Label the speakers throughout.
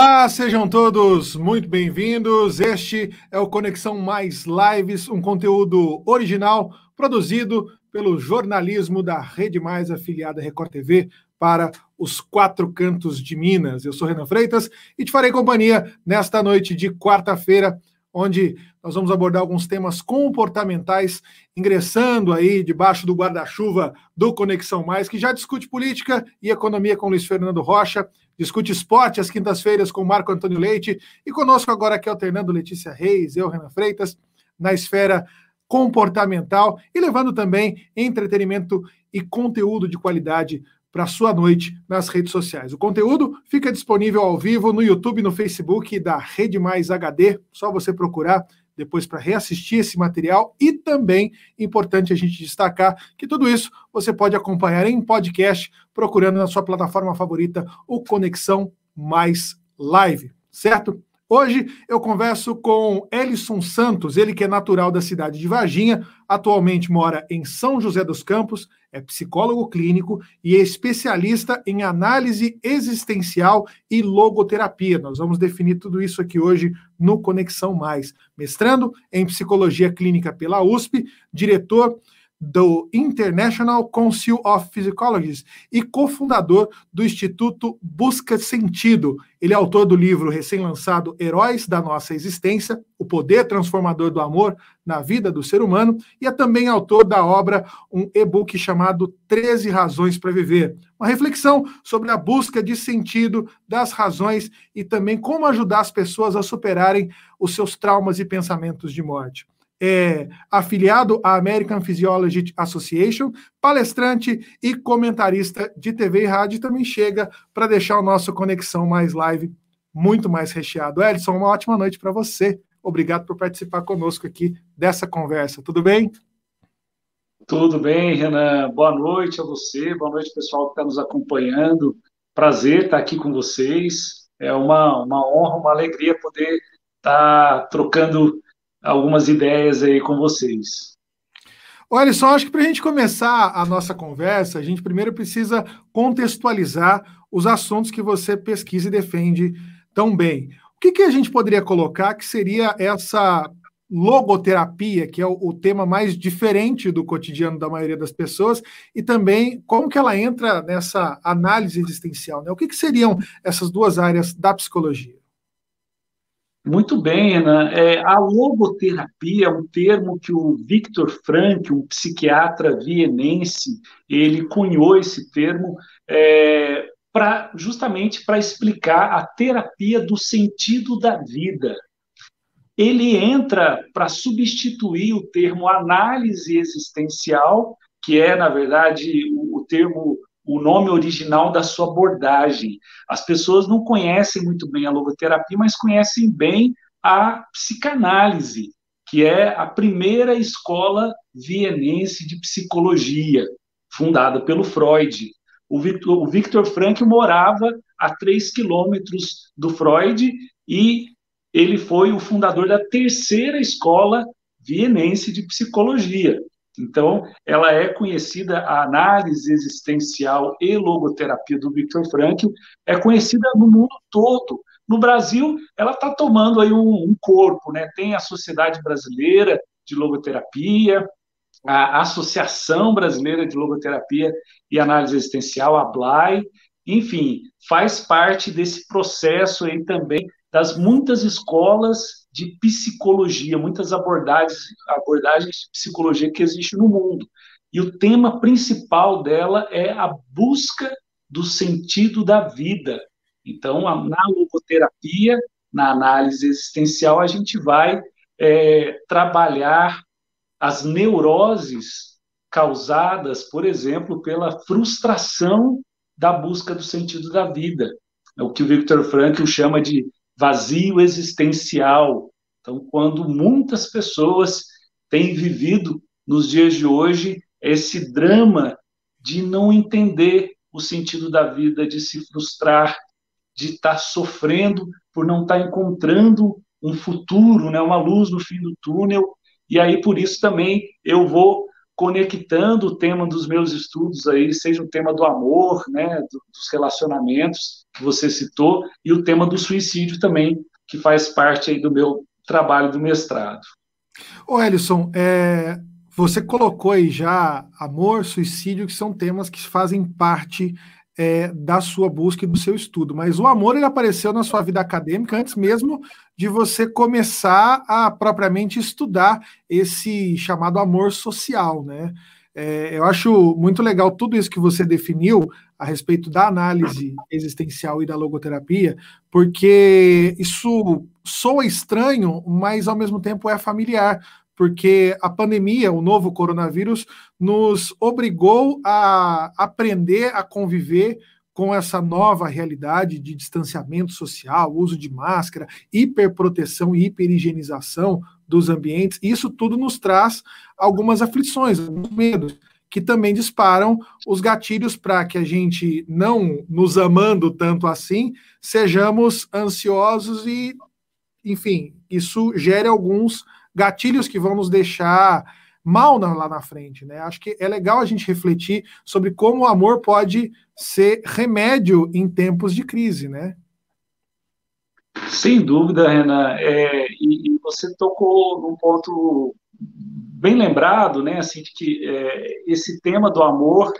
Speaker 1: Olá, sejam todos muito bem-vindos. Este é o Conexão Mais Lives, um conteúdo original produzido pelo jornalismo da Rede Mais afiliada Record TV para os quatro cantos de Minas. Eu sou Renan Freitas e te farei companhia nesta noite de quarta-feira, onde nós vamos abordar alguns temas comportamentais, ingressando aí debaixo do guarda-chuva do Conexão Mais, que já discute política e economia com Luiz Fernando Rocha, discute esporte às quintas-feiras com Marco Antônio Leite e conosco agora aqui alternando Letícia Reis, eu, Renan Freitas, na esfera comportamental e levando também entretenimento e conteúdo de qualidade para sua noite nas redes sociais. O conteúdo fica disponível ao vivo no YouTube, no Facebook da Rede Mais HD, só você procurar depois para reassistir esse material e também importante a gente destacar que tudo isso você pode acompanhar em podcast procurando na sua plataforma favorita o Conexão Mais Live, certo? Hoje eu converso com Elison Santos, ele que é natural da cidade de Varginha, atualmente mora em São José dos Campos, é psicólogo clínico e é especialista em análise existencial e logoterapia. Nós vamos definir tudo isso aqui hoje no Conexão Mais. Mestrando em psicologia clínica pela USP, diretor do International Council of Psychologists e cofundador do Instituto Busca Sentido. Ele é autor do livro recém-lançado Heróis da Nossa Existência: O Poder Transformador do Amor na Vida do Ser Humano, e é também autor da obra, um e-book chamado 13 Razões para Viver. Uma reflexão sobre a busca de sentido das razões e também como ajudar as pessoas a superarem os seus traumas e pensamentos de morte é afiliado à American Physiology Association, palestrante e comentarista de TV e rádio, também chega para deixar o nosso Conexão Mais Live muito mais recheado. Edson, uma ótima noite para você. Obrigado por participar conosco aqui dessa conversa. Tudo bem?
Speaker 2: Tudo bem, Renan. Boa noite a você, boa noite, pessoal que está nos acompanhando. Prazer estar aqui com vocês. É uma, uma honra, uma alegria poder estar trocando algumas ideias aí com vocês.
Speaker 1: Olha, só acho que para a gente começar a nossa conversa, a gente primeiro precisa contextualizar os assuntos que você pesquisa e defende tão bem. O que, que a gente poderia colocar que seria essa logoterapia, que é o, o, tema mais diferente do cotidiano da maioria das pessoas, e também como que ela entra nessa análise existencial, né? O que, que seriam essas duas áreas da psicologia?
Speaker 2: Muito bem, Ana. É, a logoterapia é um termo que o Victor Frank, um psiquiatra vienense, ele cunhou esse termo é, justamente para explicar a terapia do sentido da vida. Ele entra para substituir o termo análise existencial, que é, na verdade, o, o termo o nome original da sua abordagem. As pessoas não conhecem muito bem a logoterapia, mas conhecem bem a psicanálise, que é a primeira escola vienense de psicologia, fundada pelo Freud. O Victor, o Victor Frankl morava a três quilômetros do Freud e ele foi o fundador da terceira escola vienense de psicologia. Então, ela é conhecida, a análise existencial e logoterapia do Victor Frankl é conhecida no mundo todo. No Brasil, ela está tomando aí um, um, corpo, né? Tem a Sociedade Brasileira de Logoterapia, a Associação Brasileira de Logoterapia e Análise Existencial, a BLAI, enfim, faz parte desse processo aí também das muitas escolas de psicologia, muitas abordagens, abordagens de psicologia que existem no mundo. E o tema principal dela é a busca do sentido da vida. Então, na logoterapia, na análise existencial, a gente vai é, trabalhar as neuroses causadas, por exemplo, pela frustração da busca do sentido da vida. É o que o Victor Frankl chama de vazio existencial. Então, quando muitas pessoas têm vivido nos dias de hoje esse drama de não entender o sentido da vida, de se frustrar, de estar tá sofrendo por não estar tá encontrando um futuro, né, uma luz no fim do túnel. E aí, por isso também, eu vou conectando o tema dos meus estudos aí, seja o tema do amor, né, dos relacionamentos que você citou, e o tema do suicídio também, que faz parte aí do meu trabalho do mestrado.
Speaker 1: Ô, Ellison, é, você colocou aí já amor, suicídio, que são temas que fazem parte é, da sua busca e do seu estudo. Mas o amor ele apareceu na sua vida acadêmica antes mesmo de você começar a propriamente estudar esse chamado amor social, né? É, eu acho muito legal tudo isso que você definiu a respeito da análise existencial e da logoterapia, porque isso soa estranho, mas ao mesmo tempo é familiar, porque a pandemia, o novo coronavírus, nos obrigou a aprender a conviver com essa nova realidade de distanciamento social, uso de máscara, hiperproteção e hiperhigienização dos ambientes. Isso tudo nos traz algumas aflições, alguns medos, que também disparam os gatilhos para que a gente, não nos amando tanto assim, sejamos ansiosos e, enfim, isso gere alguns gatilhos que vão nos deixar mal na, lá na frente, né? Acho que é legal a gente refletir sobre como o amor pode ser remédio em tempos de crise, né?
Speaker 2: Sem dúvida, Renan. É, e, e, você tocou num ponto bem lembrado, né? Assim, de que é, esse tema do amor,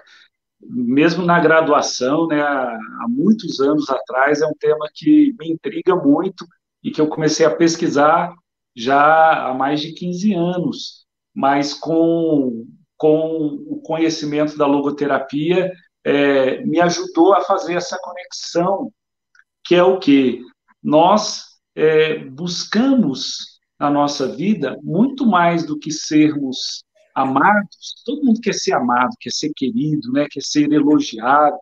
Speaker 2: mesmo na graduação, né? Há, há muitos anos atrás, é um tema que me intriga muito e que eu comecei a pesquisar já há mais de 15 anos, mas com, com o conhecimento da logoterapia, é, me ajudou a fazer essa conexão, que é o que? Nós é, buscamos na nossa vida muito mais do que sermos amados, todo mundo quer ser amado, quer ser querido, né, quer ser elogiado,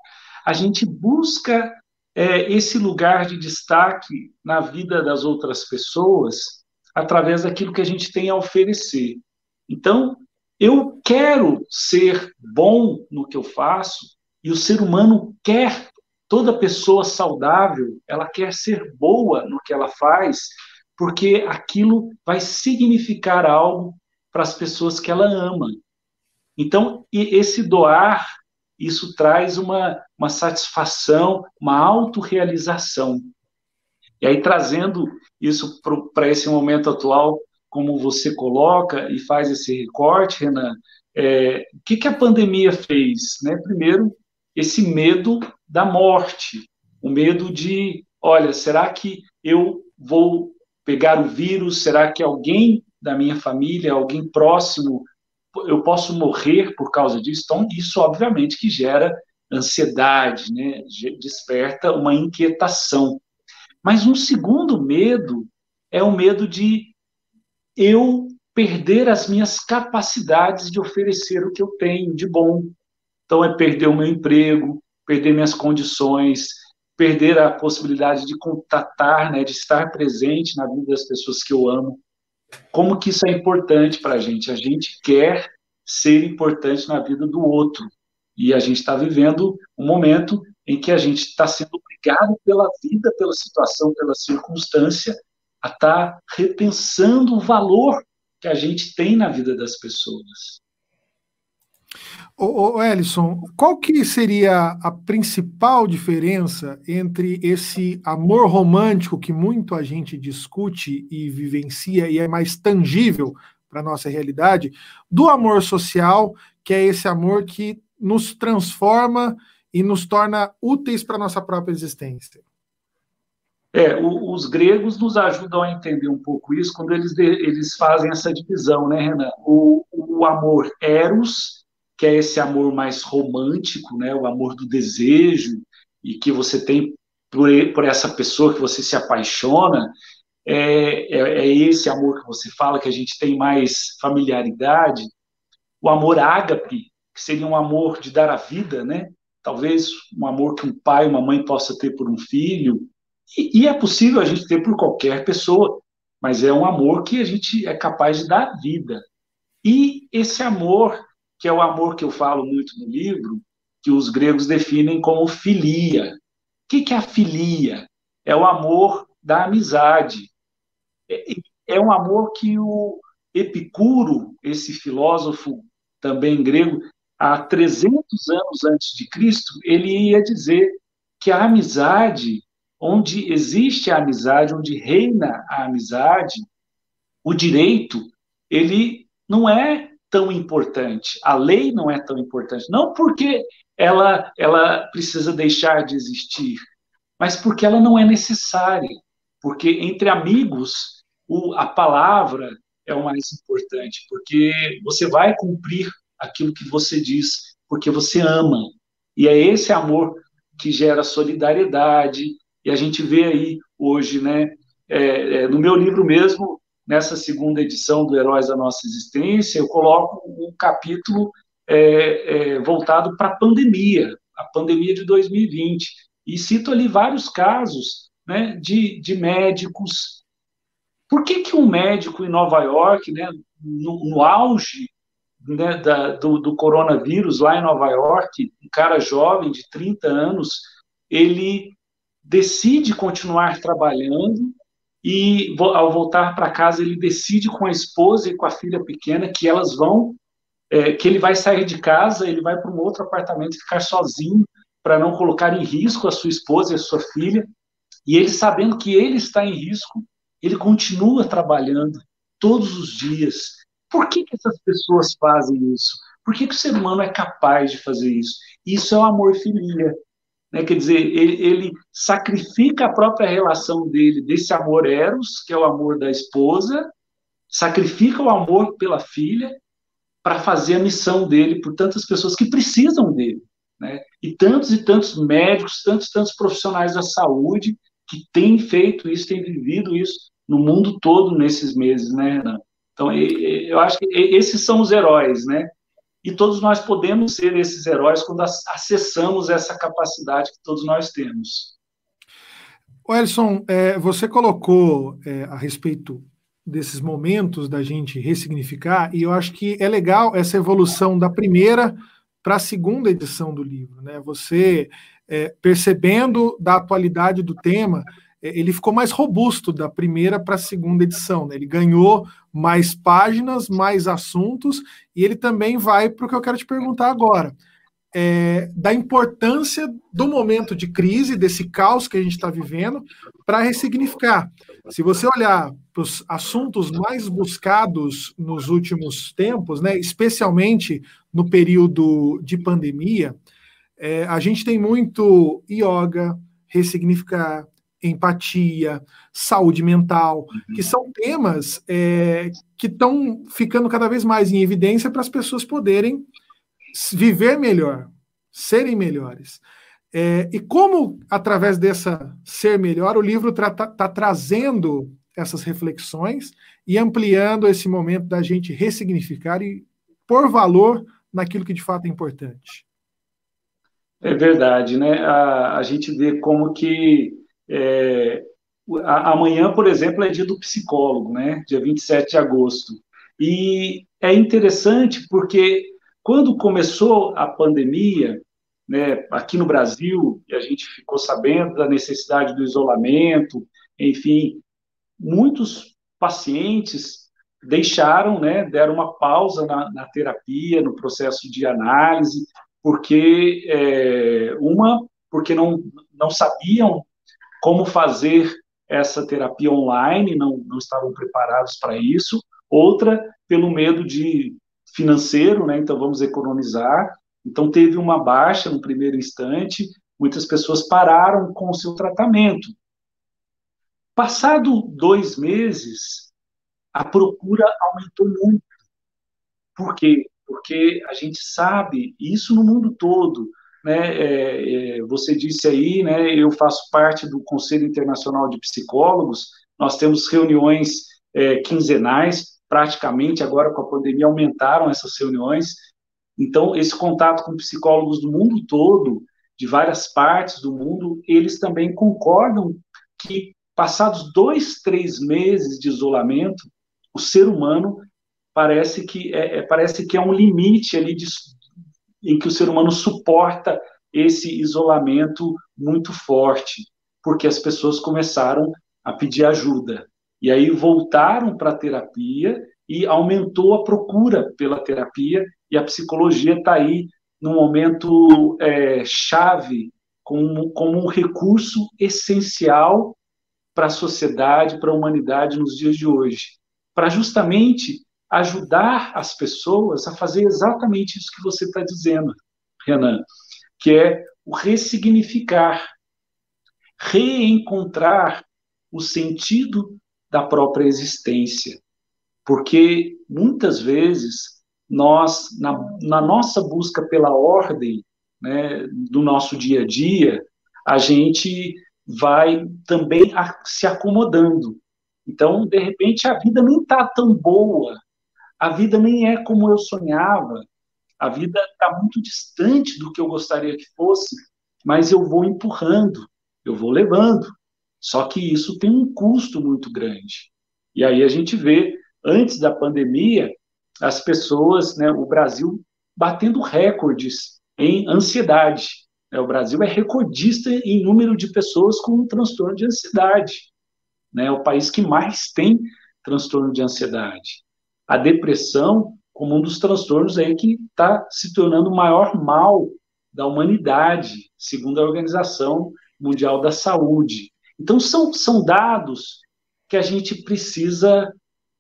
Speaker 2: a gente busca é, esse lugar de destaque na vida das outras pessoas através daquilo que a gente tem a oferecer. Então, eu quero ser bom no que eu faço, e o ser humano quer, toda pessoa saudável, ela quer ser boa no que ela faz, porque aquilo vai significar algo para as pessoas que ela ama. Então, esse doar, isso traz uma, uma satisfação, uma autorrealização. E aí, trazendo isso para esse momento atual, como você coloca e faz esse recorte, Renan, é, o que, que a pandemia fez? Né? Primeiro, esse medo da morte, o medo de, olha, será que eu vou pegar o vírus? Será que alguém da minha família, alguém próximo, eu posso morrer por causa disso? Então, isso obviamente que gera ansiedade, né? desperta uma inquietação. Mas um segundo medo é o medo de eu perder as minhas capacidades de oferecer o que eu tenho de bom. Então, é perder o meu emprego, perder minhas condições, perder a possibilidade de contatar, né, de estar presente na vida das pessoas que eu amo. Como que isso é importante para a gente? A gente quer ser importante na vida do outro. E a gente está vivendo um momento em que a gente está sendo obrigado pela vida, pela situação, pela circunstância, a estar tá repensando o valor que a gente tem na vida das pessoas.
Speaker 1: Ô, ô Ellison, qual que seria a principal diferença entre esse amor romântico que muito a gente discute e vivencia e é mais tangível para a nossa realidade, do amor social, que é esse amor que nos transforma e nos torna úteis para a nossa própria existência.
Speaker 2: É, o, os gregos nos ajudam a entender um pouco isso quando eles, de, eles fazem essa divisão, né, Renan? O, o amor eros, que é esse amor mais romântico, né, o amor do desejo, e que você tem por, por essa pessoa que você se apaixona, é, é, é, esse amor que você fala, que a gente tem mais familiaridade. O amor ágape, que seria um amor de dar a vida, né? Talvez um amor que um pai uma mãe possa ter por um filho, e, e, é possível a gente ter por qualquer pessoa, mas é um amor que a gente é capaz de dar vida. E esse amor, que é o amor que eu falo muito no livro, que os gregos definem como filia. O que, é a filia? É o amor da amizade. É, é um amor que o Epicuro, esse filósofo também grego, há 300 anos antes de Cristo, ele ia dizer que a amizade, onde existe a amizade, onde reina a amizade, o direito, ele não é tão importante. A lei não é tão importante. Não porque ela, ela precisa deixar de existir, mas porque ela não é necessária. Porque entre amigos, o, a palavra é o mais importante, porque você vai cumprir aquilo que você diz, porque você ama. E é esse amor que gera solidariedade, e a gente vê aí hoje, né? É, é, no meu livro mesmo, nessa segunda edição do Heróis da Nossa Existência, eu coloco um capítulo é, é voltado para a pandemia, a pandemia de 2020, e cito ali vários casos né, de, de médicos. Por que, que um médico em Nova York, né, no, no auge né, da, do, do, coronavírus lá em Nova York, um cara jovem de 30 anos, ele decide continuar trabalhando e ao voltar para casa ele decide com a esposa e com a filha pequena que elas vão, é, que ele vai sair de casa, ele vai para um outro apartamento ficar sozinho para não colocar em risco a sua esposa e a sua filha. E ele sabendo que ele está em risco, ele continua trabalhando todos os dias. Por que, que essas pessoas fazem isso? Por que, que o ser humano é capaz de fazer isso? Isso é o amor filia. Né? Quer dizer, ele, ele sacrifica a própria relação dele, desse amor eros, que é o amor da esposa, sacrifica o amor pela filha para fazer a missão dele por tantas pessoas que precisam dele. Né? E tantos e tantos médicos, tantos e tantos profissionais da saúde que têm feito isso, têm vivido isso no mundo todo nesses meses, né, Renan? Então, eu acho que esses são os heróis, né? E todos nós podemos ser esses heróis quando acessamos essa capacidade que todos nós temos.
Speaker 1: O é, você colocou é, a respeito desses momentos da gente ressignificar, e eu acho que é legal essa evolução da primeira para a segunda edição do livro, né? Você é, percebendo da atualidade do tema, ele ficou mais robusto da primeira para a segunda edição. Né? Ele ganhou mais páginas, mais assuntos, e ele também vai para o que eu quero te perguntar agora. É, da importância do momento de crise, desse caos que a gente está vivendo, para ressignificar. Se você olhar para os assuntos mais buscados nos últimos tempos, né, especialmente no período de pandemia, é, a gente tem muito yoga, ressignificar, empatia, saúde mental, uhum. que são temas é, que estão ficando cada vez mais em evidência para as pessoas poderem viver melhor, serem melhores. É, e como, através dessa ser melhor, o livro está tá trazendo essas reflexões e ampliando esse momento da gente ressignificar e pôr valor naquilo que de fato é importante.
Speaker 2: É verdade, né? A, a gente vê como que é, amanhã, por exemplo, é dia do psicólogo, né? Dia 27 de agosto. E é interessante porque quando começou a pandemia, né, aqui no Brasil, a gente ficou sabendo da necessidade do isolamento, enfim, muitos pacientes deixaram, né, deram uma pausa na, na terapia, no processo de análise, porque é, uma, porque não, não sabiam como fazer essa terapia online, não, não estavam preparados para isso. Outra, pelo medo de financeiro, né? Então vamos economizar. Então teve uma baixa no primeiro instante, muitas pessoas pararam com o seu tratamento. Passado dois meses, a procura aumentou muito. Por quê? Porque a gente sabe, isso no mundo todo, né, é, é, você disse aí, né, eu faço parte do Conselho Internacional de Psicólogos, nós temos reuniões é, quinzenais, praticamente agora com a pandemia aumentaram essas reuniões, então esse contato com psicólogos do mundo todo, de várias partes do mundo, eles também concordam que passados dois, três meses de isolamento, o ser humano parece que é, é parece que é um limite ali de, em que o ser humano suporta esse isolamento muito forte, porque as pessoas começaram a pedir ajuda. E aí voltaram para a terapia e aumentou a procura pela terapia, e a psicologia está aí num momento é, chave, como, como um recurso essencial para a sociedade, para a humanidade nos dias de hoje, para justamente ajudar as pessoas a fazer exatamente isso que você está dizendo, Renan, que é o ressignificar, reencontrar o sentido da própria existência. Porque muitas vezes nós, na, na nossa busca pela ordem né, do nosso dia a dia, a gente vai também se acomodando. Então, de repente, a vida nem está tão boa, a vida nem é como eu sonhava, a vida está muito distante do que eu gostaria que fosse, mas eu vou empurrando, eu vou levando. Só que isso tem um custo muito grande. E aí a gente vê, antes da pandemia, as pessoas, né, o Brasil batendo recordes em ansiedade. Né? O Brasil é recordista em número de pessoas com transtorno de ansiedade. Né? É o país que mais tem transtorno de ansiedade. A depressão como um dos transtornos aí que está se tornando o maior mal da humanidade, segundo a Organização Mundial da Saúde. Então, são, são dados que a gente precisa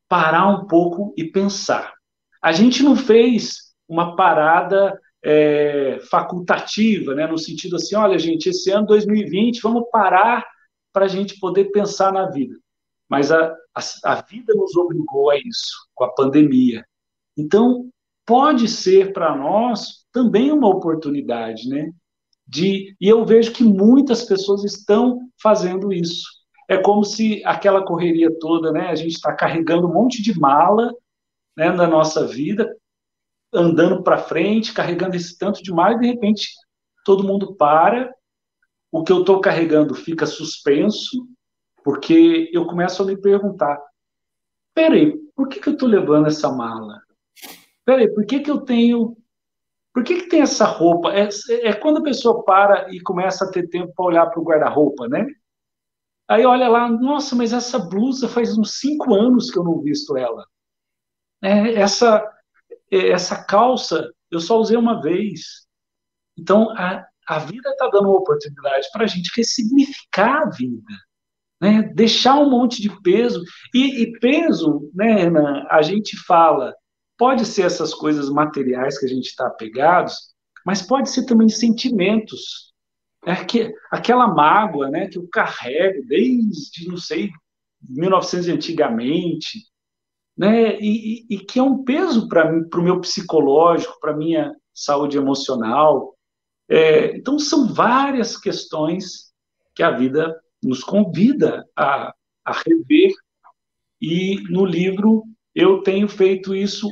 Speaker 2: parar um pouco e pensar. A gente não fez uma parada é, facultativa, né, no sentido assim, olha, gente, esse ano 2020 vamos parar para a gente poder pensar na vida. Mas a, a, a vida nos obrigou a isso, com a pandemia. Então, pode ser para nós também uma oportunidade, né? De, e eu vejo que muitas pessoas estão fazendo isso. É como se aquela correria toda, né? A gente está carregando um monte de mala né, na nossa vida, andando para frente, carregando esse tanto de mala, e de repente todo mundo para, o que eu estou carregando fica suspenso, porque eu começo a me perguntar: peraí, por que, que eu estou levando essa mala? Peraí, por que, que eu tenho. Por que, que tem essa roupa? É, é quando a pessoa para e começa a ter tempo para olhar para o guarda-roupa, né? Aí olha lá, nossa, mas essa blusa faz uns cinco anos que eu não visto ela. É, essa, é, essa calça eu só usei uma vez. Então, a, a vida está dando uma oportunidade para a gente ressignificar a vida. Né? Deixar um monte de peso. E, e peso, né, Renan, a gente fala Pode ser essas coisas materiais que a gente está apegados, mas pode ser também sentimentos. É que, aquela mágoa né, que eu carrego desde, não sei, 1900 antigamente, né, e, e, que é um peso para o meu psicológico, para a minha saúde emocional. É, então, são várias questões que a vida nos convida a, a rever, e no livro eu tenho feito isso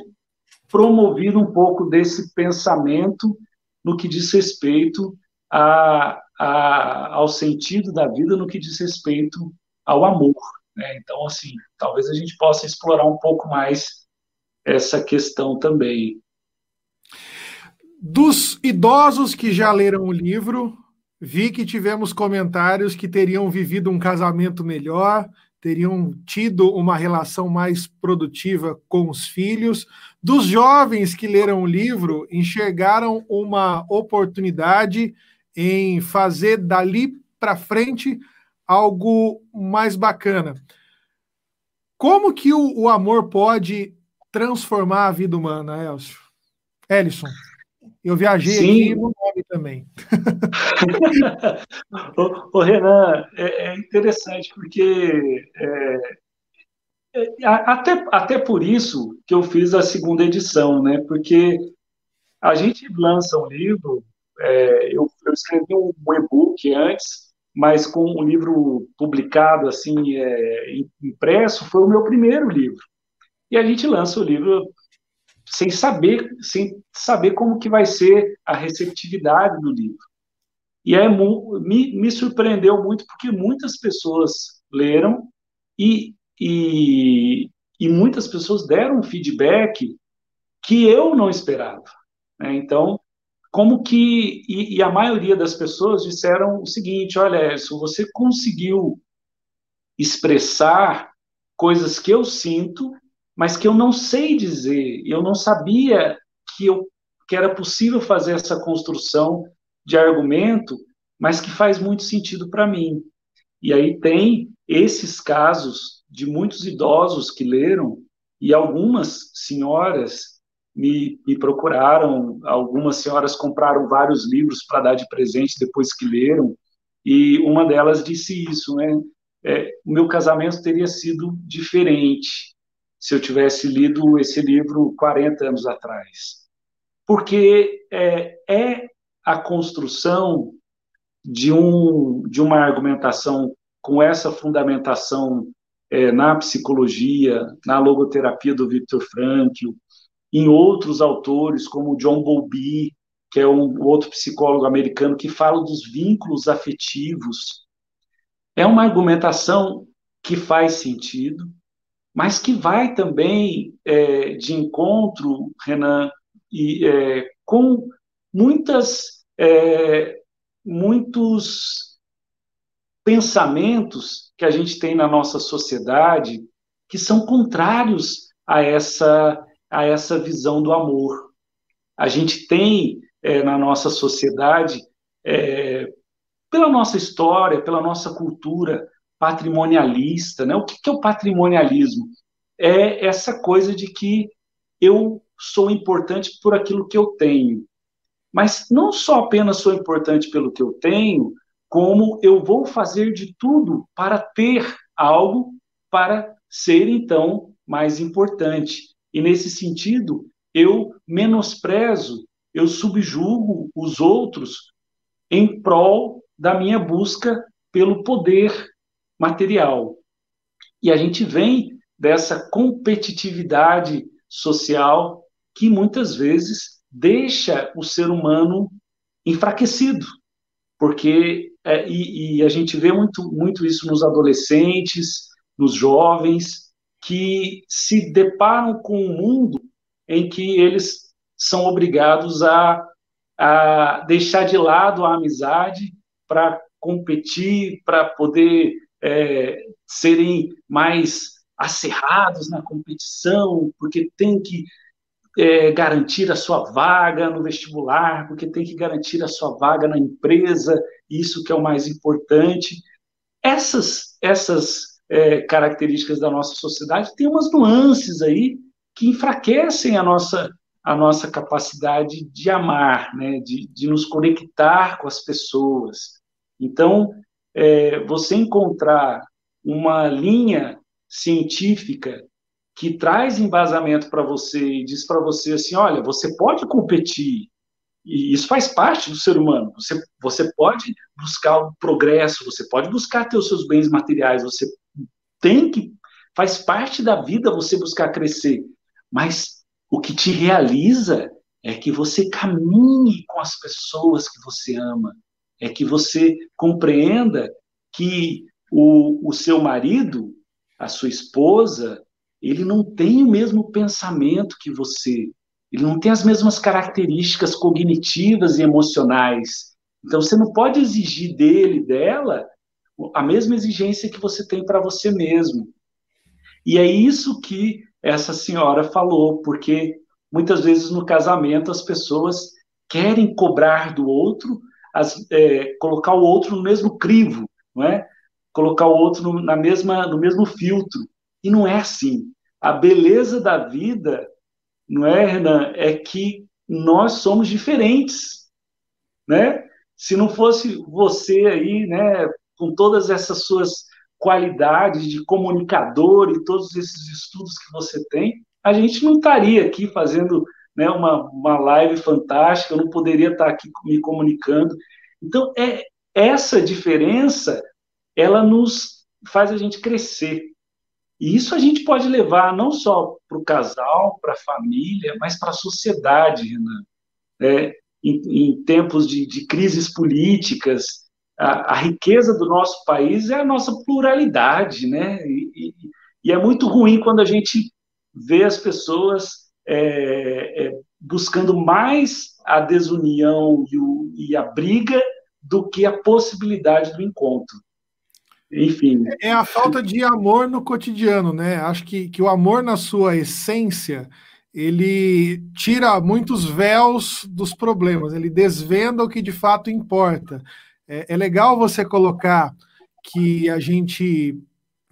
Speaker 2: promovido um pouco desse pensamento no que diz respeito a, a, ao sentido da vida, no que diz respeito ao amor. Né? Então, assim, talvez a gente possa explorar um pouco mais essa questão também.
Speaker 1: Dos idosos que já leram o livro, vi que tivemos comentários que teriam vivido um casamento melhor, teriam tido uma relação mais produtiva com os filhos. Dos jovens que leram o livro, enxergaram uma oportunidade em fazer dali para frente algo mais bacana. Como que o, o, amor pode transformar a vida humana, Elcio? Ellison. Eu viajei Sim. aqui no nome também.
Speaker 2: o, o, Renan, é, é, interessante porque é, é, até, até por isso que eu fiz a segunda edição, né? Porque a gente lança um livro, é, eu, eu, escrevi um, um e-book antes, mas com um livro publicado assim é, impresso foi o meu primeiro livro. E a gente lança o livro sem saber, sem saber como que vai ser a receptividade do livro. E é, me, me surpreendeu muito porque muitas pessoas leram e, e, e muitas pessoas deram feedback que eu não esperava. Né? Então, como que e, e, a maioria das pessoas disseram o seguinte: olha, se você conseguiu expressar coisas que eu sinto mas que eu não sei dizer, eu não sabia que, eu, que era possível fazer essa construção de argumento, mas que faz muito sentido para mim. E aí tem esses casos de muitos idosos que leram, e algumas senhoras me, me procuraram, algumas senhoras compraram vários livros para dar de presente depois que leram, e uma delas disse isso, né? É, o meu casamento teria sido diferente se eu tivesse lido esse livro 40 anos atrás. Porque é, é a construção de, um, de uma argumentação com essa fundamentação é, na psicologia, na logoterapia do Victor Frankl, em outros autores, como John Bowlby, que é um outro psicólogo americano que fala dos vínculos afetivos. É uma argumentação que faz sentido, mas que vai também é, de encontro, Renan, e, é, com muitas, é, muitos pensamentos que a gente tem na nossa sociedade que são contrários a essa, a essa visão do amor. A gente tem é, na nossa sociedade, é, pela nossa história, pela nossa cultura patrimonialista. Né? O que, é o patrimonialismo? É essa coisa de que eu sou importante por aquilo que eu tenho. Mas não só apenas sou importante pelo que eu tenho, como eu vou fazer de tudo para ter algo para ser então mais importante. E nesse sentido, eu menosprezo, eu subjugo os outros em prol da minha busca pelo poder material. E a gente vem dessa competitividade social que muitas vezes deixa o ser humano enfraquecido, porque é, e, e, a gente vê muito, muito isso nos adolescentes, nos jovens, que se deparam com um mundo em que eles são obrigados a, a deixar de lado a amizade para competir, para poder é, serem mais acerrados na competição, porque tem que é, garantir a sua vaga no vestibular, porque tem que garantir a sua vaga na empresa, isso que é o mais importante. Essas, essas é, características da nossa sociedade têm umas nuances aí que enfraquecem a nossa, a nossa capacidade de amar, né, de, de nos conectar com as pessoas. Então, é, você encontrar uma linha científica que traz embasamento para você e diz para você assim, olha, você pode competir, e isso faz parte do ser humano. Você, você pode buscar o progresso, você pode buscar ter os seus bens materiais, você tem que, faz parte da vida você buscar crescer. Mas o que te realiza é que você caminhe com as pessoas que você ama, é que você compreenda que o, o seu marido, a sua esposa, ele não tem o mesmo pensamento que você, ele não tem as mesmas características cognitivas e emocionais. Então você não pode exigir dele, dela, a mesma exigência que você tem para você mesmo. E é isso que essa senhora falou, porque muitas vezes no casamento as pessoas querem cobrar do outro, as, é, colocar o outro no mesmo crivo, não é? Colocar o outro no, na mesma, no mesmo filtro. E não é assim. A beleza da vida, não é, Renan? É que nós somos diferentes, né? Se não fosse você aí, né, com todas essas suas qualidades de comunicador e todos esses estudos que você tem, a gente não estaria aqui fazendo né, uma, uma live fantástica, eu não poderia estar aqui me comunicando. Então, é essa diferença, ela nos faz a gente crescer. E isso a gente pode levar não só para o casal, para a família, mas para a sociedade, Renan. É, em, em, tempos de, de crises políticas, a, a, riqueza do nosso país é a nossa pluralidade, né? E, e, e é muito ruim quando a gente vê as pessoas é, é, buscando mais a desunião e, o, e a briga do que a possibilidade do encontro. enfim.
Speaker 1: É a falta de amor no cotidiano, né? Acho que, que o amor na sua essência ele tira muitos véus dos problemas, ele desvenda o que de fato importa. É, é legal você colocar que a gente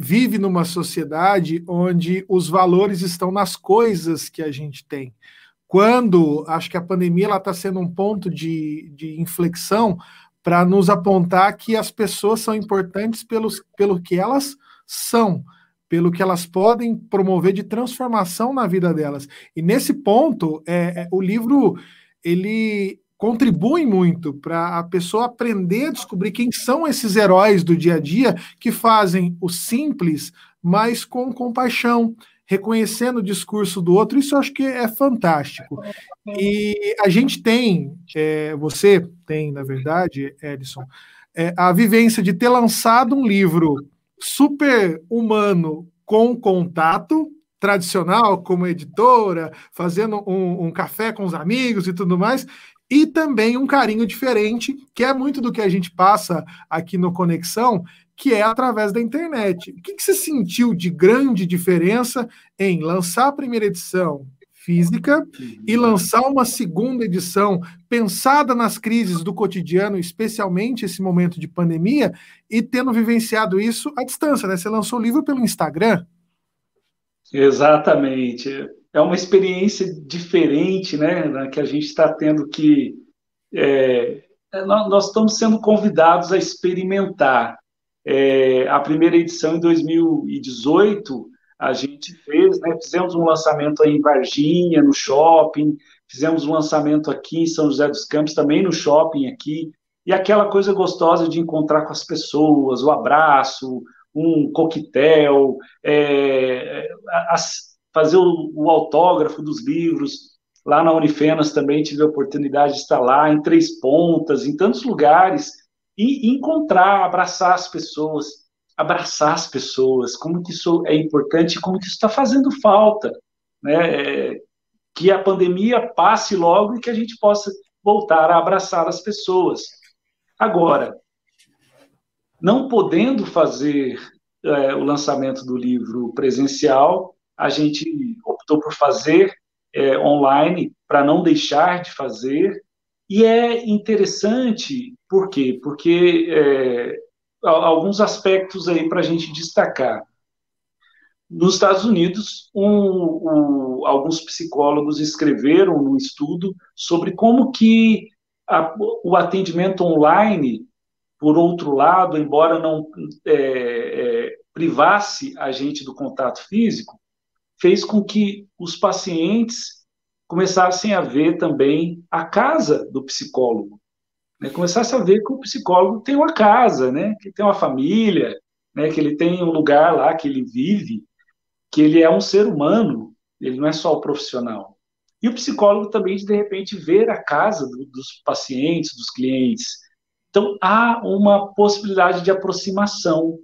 Speaker 1: vive numa sociedade onde os valores estão nas coisas que a gente tem. Quando acho que a pandemia está sendo um ponto de, de inflexão para nos apontar que as pessoas são importantes pelos, pelo que elas são pelo que elas podem promover de transformação na vida delas. E nesse ponto, é, é o livro ele contribui muito para a pessoa aprender a descobrir quem são esses heróis do dia a dia que fazem o simples, mas com compaixão, reconhecendo o discurso do outro. Isso eu acho que é fantástico. E a gente tem, é, você tem, na verdade, Edson, é, a vivência de ter lançado um livro super humano com contato tradicional, como editora, fazendo um, um, café com os amigos e tudo mais, e também um carinho diferente, que é muito do que a gente passa aqui no Conexão, que é através da internet. O que, que você sentiu de grande diferença em lançar a primeira edição física e lançar uma segunda edição pensada nas crises do cotidiano, especialmente esse momento de pandemia, e tendo vivenciado isso à distância, né? Você lançou o livro pelo Instagram.
Speaker 2: Exatamente. É uma experiência diferente, né? Que a gente está tendo que. É, nós estamos sendo convidados a experimentar. É, a primeira edição em 2018 a gente fez, né? Fizemos um lançamento em Varginha, no shopping, fizemos um lançamento aqui em São José dos Campos, também no shopping aqui, e aquela coisa gostosa de encontrar com as pessoas, o abraço, um coquetel, é, as, fazer o, o, autógrafo dos livros. Lá na Unifenas também tive a oportunidade de estar lá, em Três Pontas, em tantos lugares, e encontrar, abraçar as pessoas abraçar as pessoas, como que isso é importante, como que isso está fazendo falta, né? É, que a pandemia passe logo e que a gente possa voltar a abraçar as pessoas. Agora, não podendo fazer é, o lançamento do livro presencial, a gente optou por fazer é, online para não deixar de fazer. E é interessante, por quê? Porque é, alguns aspectos aí para a gente destacar. Nos Estados Unidos, um, um, alguns psicólogos escreveram um estudo sobre como que a, o atendimento online, por outro lado, embora não é, é, privasse a gente do contato físico, fez com que os pacientes começassem a ver também a casa do psicólogo né, começasse a ver que o psicólogo tem uma casa, né, que tem uma família, né, que ele tem um lugar lá que ele vive, que ele é um ser humano, ele não é só o profissional. E o psicólogo também, de repente, ver a casa do, dos pacientes, dos clientes. Então, há uma possibilidade de aproximação.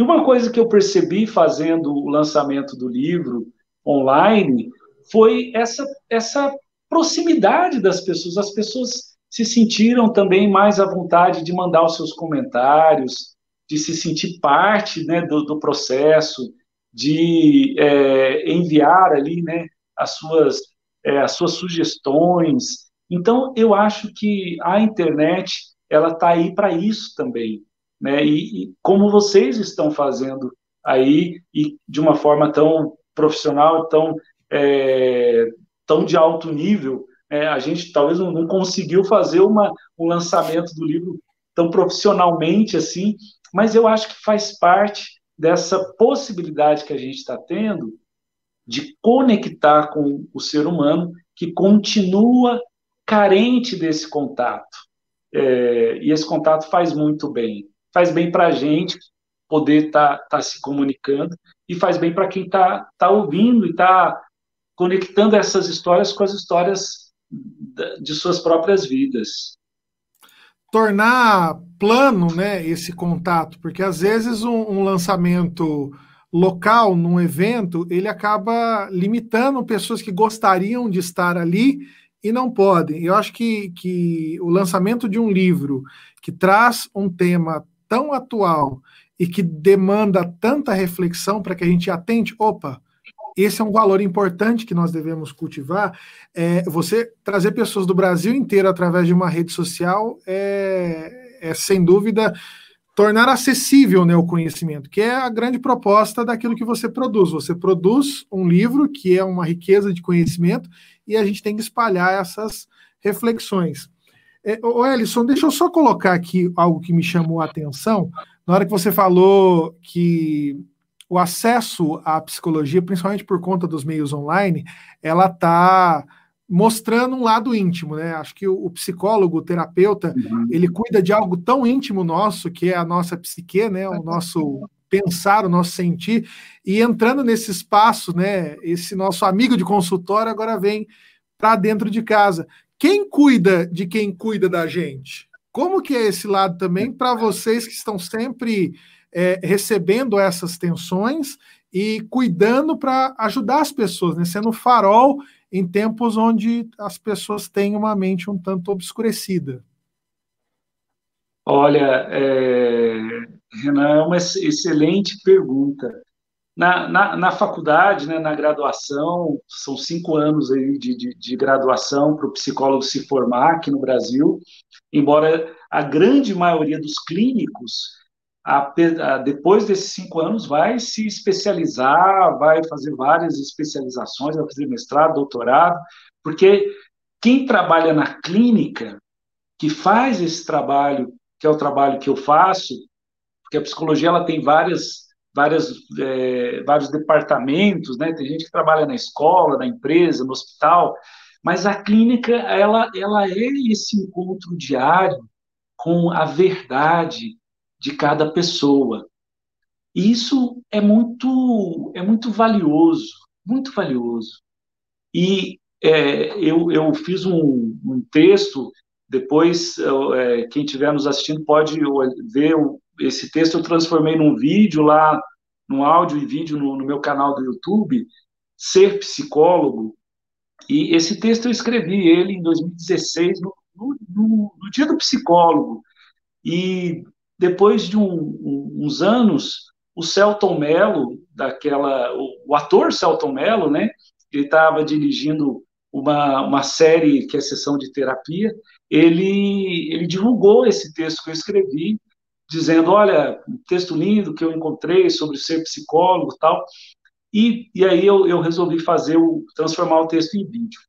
Speaker 2: E uma coisa que eu percebi fazendo o lançamento do livro online foi essa, essa proximidade das pessoas. As pessoas se sentiram também mais à vontade de mandar os seus comentários, de se sentir parte né, do, do processo, de é, enviar ali né, as, suas, é, as suas sugestões. Então, eu acho que a internet ela está aí para isso também. Né? E, e, como vocês estão fazendo aí, e de uma forma tão profissional, tão, é, tão de alto nível, é, a gente talvez não, não conseguiu fazer uma, um lançamento do livro tão profissionalmente assim, mas eu acho que faz parte dessa possibilidade que a gente está tendo de conectar com o ser humano que continua carente desse contato. É, e esse contato faz muito bem. Faz bem para a gente poder estar tá, tá se comunicando e faz bem para quem está tá ouvindo e está conectando essas histórias com as histórias de suas próprias vidas.
Speaker 1: Tornar plano né, esse contato, porque às vezes um, um lançamento local num evento ele acaba limitando pessoas que gostariam de estar ali e não podem. Eu acho que, que o lançamento de um livro que traz um tema tão atual e que demanda tanta reflexão para que a gente atente, opa, esse é um valor importante que nós devemos cultivar. É, você trazer pessoas do Brasil inteiro através de uma rede social é, é sem dúvida tornar acessível né, o conhecimento, que é a grande proposta daquilo que você produz. Você produz um livro que é uma riqueza de conhecimento e a gente tem que espalhar essas reflexões. É, ô Ellison, deixa eu só colocar aqui algo que me chamou a atenção. Na hora que você falou que o acesso à psicologia, principalmente por conta dos meios online, ela está mostrando um lado íntimo, né? Acho que o, o psicólogo, o terapeuta, uhum. ele cuida de algo tão íntimo nosso, que é a nossa psique, né? O nosso pensar, o nosso sentir, e entrando nesse espaço, né? Esse nosso amigo de consultório agora vem para dentro de casa. Quem cuida de quem cuida da gente? Como que é esse lado também para vocês que estão sempre é, recebendo essas tensões e cuidando para ajudar as pessoas, né? Sendo farol em tempos onde as pessoas têm uma mente um tanto obscurecida?
Speaker 2: Olha, é, Renan, é uma excelente pergunta. Na, na, na faculdade, né, na graduação, são cinco anos aí de, de, de graduação para o psicólogo se formar aqui no Brasil, embora a grande maioria dos clínicos depois desses cinco anos, vai se especializar, vai fazer várias especializações, vai fazer mestrado, doutorado, porque quem trabalha na clínica, que faz esse trabalho, que é o trabalho que eu faço, porque a psicologia ela tem várias, várias, é, vários departamentos, né? Tem gente que trabalha na escola, na empresa, no hospital, mas a clínica ela, ela é esse encontro diário com a verdade, de cada pessoa. Isso é muito, é muito valioso, muito valioso. E é, eu, eu fiz um, um texto, depois é, quem estiver nos assistindo pode ver esse texto, eu transformei num vídeo lá, num áudio e vídeo no, no meu canal do YouTube, Ser Psicólogo, e esse texto eu escrevi ele em 2016, no, no, no dia do psicólogo, e depois de um, uns anos, o Celton Mello, daquela, o, o ator Celton Mello, né, ele estava dirigindo uma, uma série que é sessão de terapia, ele, ele divulgou esse texto que eu escrevi, dizendo, olha, um texto lindo que eu encontrei sobre ser psicólogo tal, e, e aí eu, eu resolvi fazer o, transformar o texto em vídeo.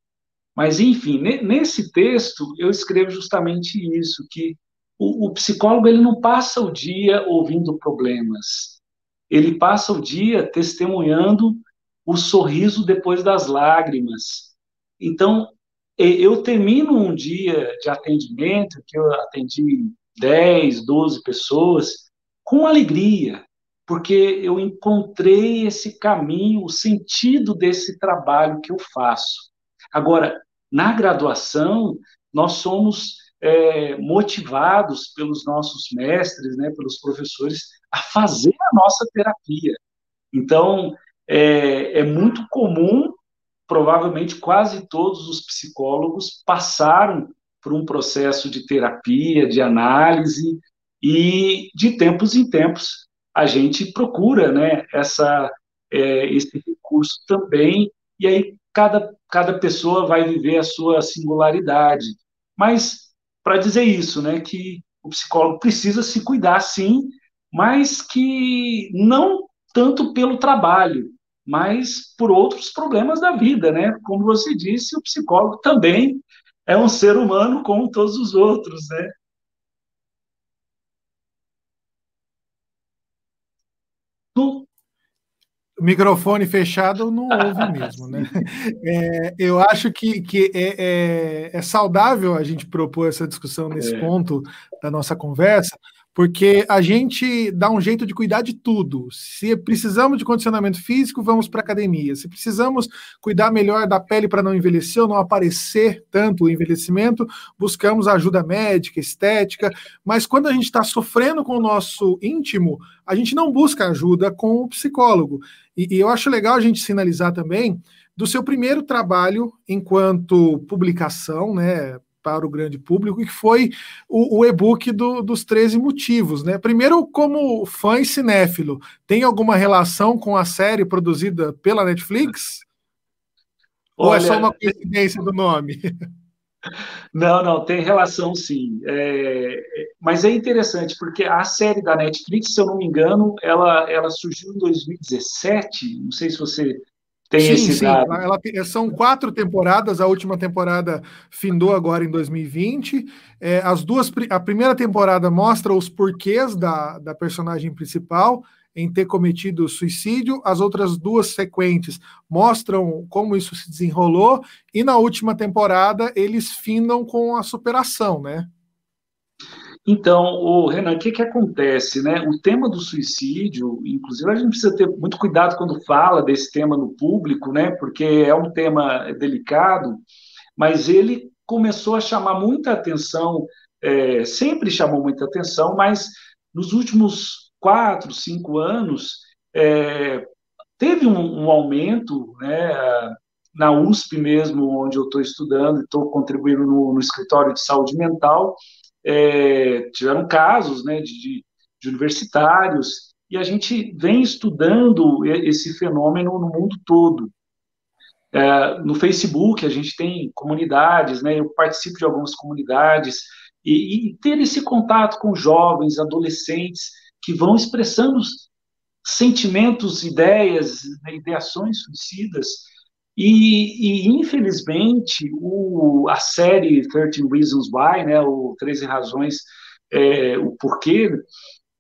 Speaker 2: Mas, enfim, nesse texto eu escrevo justamente isso, que o, o psicólogo ele não passa o dia ouvindo problemas, ele passa o dia testemunhando o sorriso depois das lágrimas. Então, eu termino um dia de atendimento, que eu atendi 10, 12 pessoas, com alegria, porque eu encontrei esse caminho, o sentido desse trabalho que eu faço. Agora, na graduação, nós somos é, motivados pelos nossos mestres, né, pelos professores, a fazer a nossa terapia. Então, é, é muito comum, provavelmente quase todos os psicólogos passaram por um processo de terapia, de análise, e de tempos em tempos a gente procura né, essa, é, esse recurso também, e aí cada, cada pessoa vai viver a sua singularidade. Mas para dizer isso, né, que o psicólogo precisa se cuidar sim, mas que não tanto pelo trabalho, mas por outros problemas da vida, né? Como você disse, o psicólogo também é um ser humano como todos os outros, né?
Speaker 1: microfone fechado não ouve mesmo, né? É, eu acho que, que é, é, é, saudável a gente propor essa discussão nesse é. ponto da nossa conversa, porque a gente dá um jeito de cuidar de tudo. Se precisamos de condicionamento físico, vamos para academia. Se precisamos cuidar melhor da pele para não envelhecer ou não aparecer tanto o envelhecimento, buscamos ajuda médica, estética. Mas quando a gente está sofrendo com o nosso íntimo, a gente não busca ajuda com o psicólogo. E, e eu acho legal a gente sinalizar também do seu primeiro trabalho enquanto publicação, né? Para o grande público, que foi o, o e-book do, dos 13 motivos. Né? Primeiro, como fã e cinéfilo, tem alguma relação com a série produzida pela Netflix? Olha, Ou é só uma coincidência do nome?
Speaker 2: Não, não, tem relação sim. É, mas é interessante, porque a série da Netflix, se eu não me engano, ela, ela surgiu em 2017. Não sei se você tem sim, esse sim. dado.
Speaker 1: Ela, são quatro temporadas, a última temporada findou agora em 2020. É, as duas, a primeira temporada mostra os porquês da, da personagem principal em ter cometido suicídio. As outras duas sequentes mostram como isso se desenrolou, e na última temporada eles findam com a superação, né?
Speaker 2: Então, o Renan, o que, que acontece, né? O tema do suicídio, inclusive, a gente precisa ter muito cuidado quando fala desse tema no público, né? Porque é um tema delicado, mas ele começou a chamar muita atenção, é, sempre chamou muita atenção, mas nos últimos quatro, cinco anos, é, teve um, um, aumento, né, na USP mesmo, onde eu estou estudando, estou contribuindo no, no, escritório de saúde mental, é, tiveram casos, né, de, de universitários, e a gente vem estudando esse fenômeno no mundo todo. É, no Facebook a gente tem comunidades, né? Eu participo de algumas comunidades e, e, ter esse contato com jovens, adolescentes que vão expressando sentimentos, ideias, né, ideações suicidas. E, e infelizmente, o, a série 13 Reasons Why, né, o 13 Razões, é, o Porquê,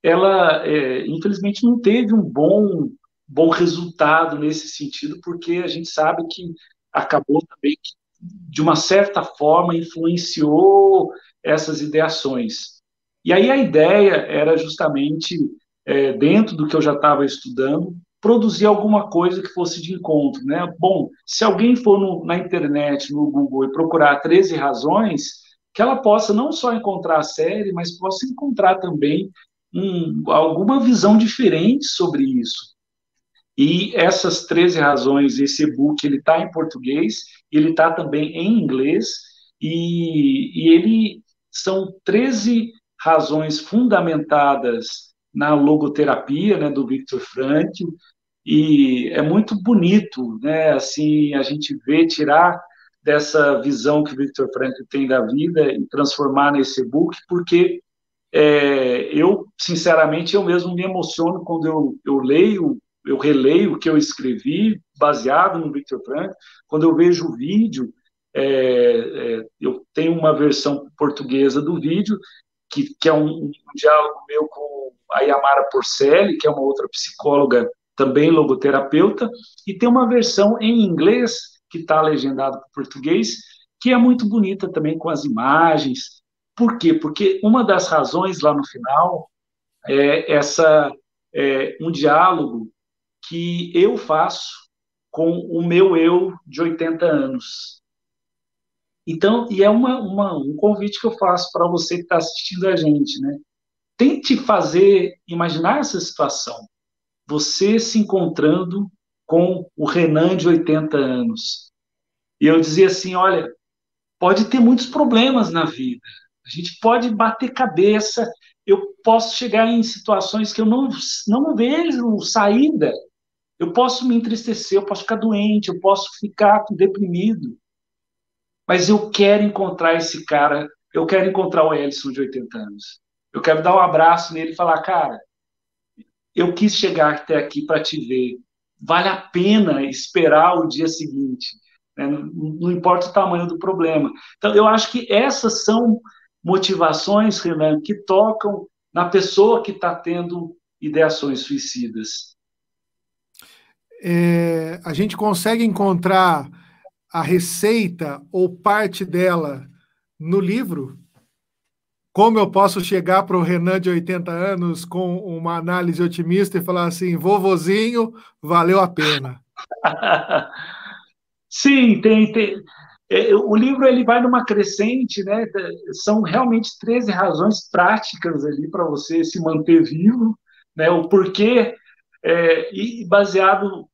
Speaker 2: ela, é, infelizmente, não teve um bom, bom resultado nesse sentido, porque a gente sabe que acabou também que, de uma certa forma, influenciou essas ideações. E aí a ideia era justamente, é, dentro do que eu já estava estudando, produzir alguma coisa que fosse de encontro, né? Bom, se alguém for no, na internet, no Google, e procurar 13 razões, que ela possa não só encontrar a série, mas possa encontrar também um, alguma visão diferente sobre isso. E essas 13 razões, esse e-book, ele está em português, ele está também em inglês, e, e ele são 13 razões fundamentadas na logoterapia, né, do Victor Frankl, e é muito bonito, né, assim, a gente vê tirar dessa visão que o Victor Frankl tem da vida e transformar nesse e-book, porque é, eu, sinceramente, eu mesmo me emociono quando eu, eu leio, eu releio o que eu escrevi, baseado no Victor Frankl, quando eu vejo o vídeo, é, é, eu tenho uma versão portuguesa do vídeo, que, que é um, um, diálogo meu com a Yamara Porcelli, que é uma outra psicóloga, também logoterapeuta, e tem uma versão em inglês, que está legendado para português, que é muito bonita também com as imagens. Por quê? Porque uma das razões lá no final é essa é, um diálogo que eu faço com o meu eu de 80 anos. Então, e é uma, uma, um convite que eu faço para você que está assistindo a gente, né? Tente fazer, imaginar essa situação. Você se encontrando com o Renan de 80 anos. E eu dizia assim: olha, pode ter muitos problemas na vida. A gente pode bater cabeça. Eu posso chegar em situações que eu não, não vejo saída. Eu posso me entristecer, eu posso ficar doente, eu posso ficar deprimido mas eu quero encontrar esse cara, eu quero encontrar o Ellison de 80 anos. Eu quero dar um abraço nele e falar, cara, eu quis chegar até aqui para te ver. Vale a pena esperar o dia seguinte. Né? Não, importa o tamanho do problema. Então, eu acho que essas são motivações, Renan, que tocam na pessoa que está tendo ideações suicidas.
Speaker 1: É, a gente consegue encontrar a receita ou parte dela no livro? Como eu posso chegar para o Renan de 80 anos com uma análise otimista e falar assim, vovozinho, valeu a pena?
Speaker 2: Sim, tem, tem. É, o livro ele vai numa crescente, né? São realmente 13 razões práticas ali para você se manter vivo, né? O porquê é, e baseado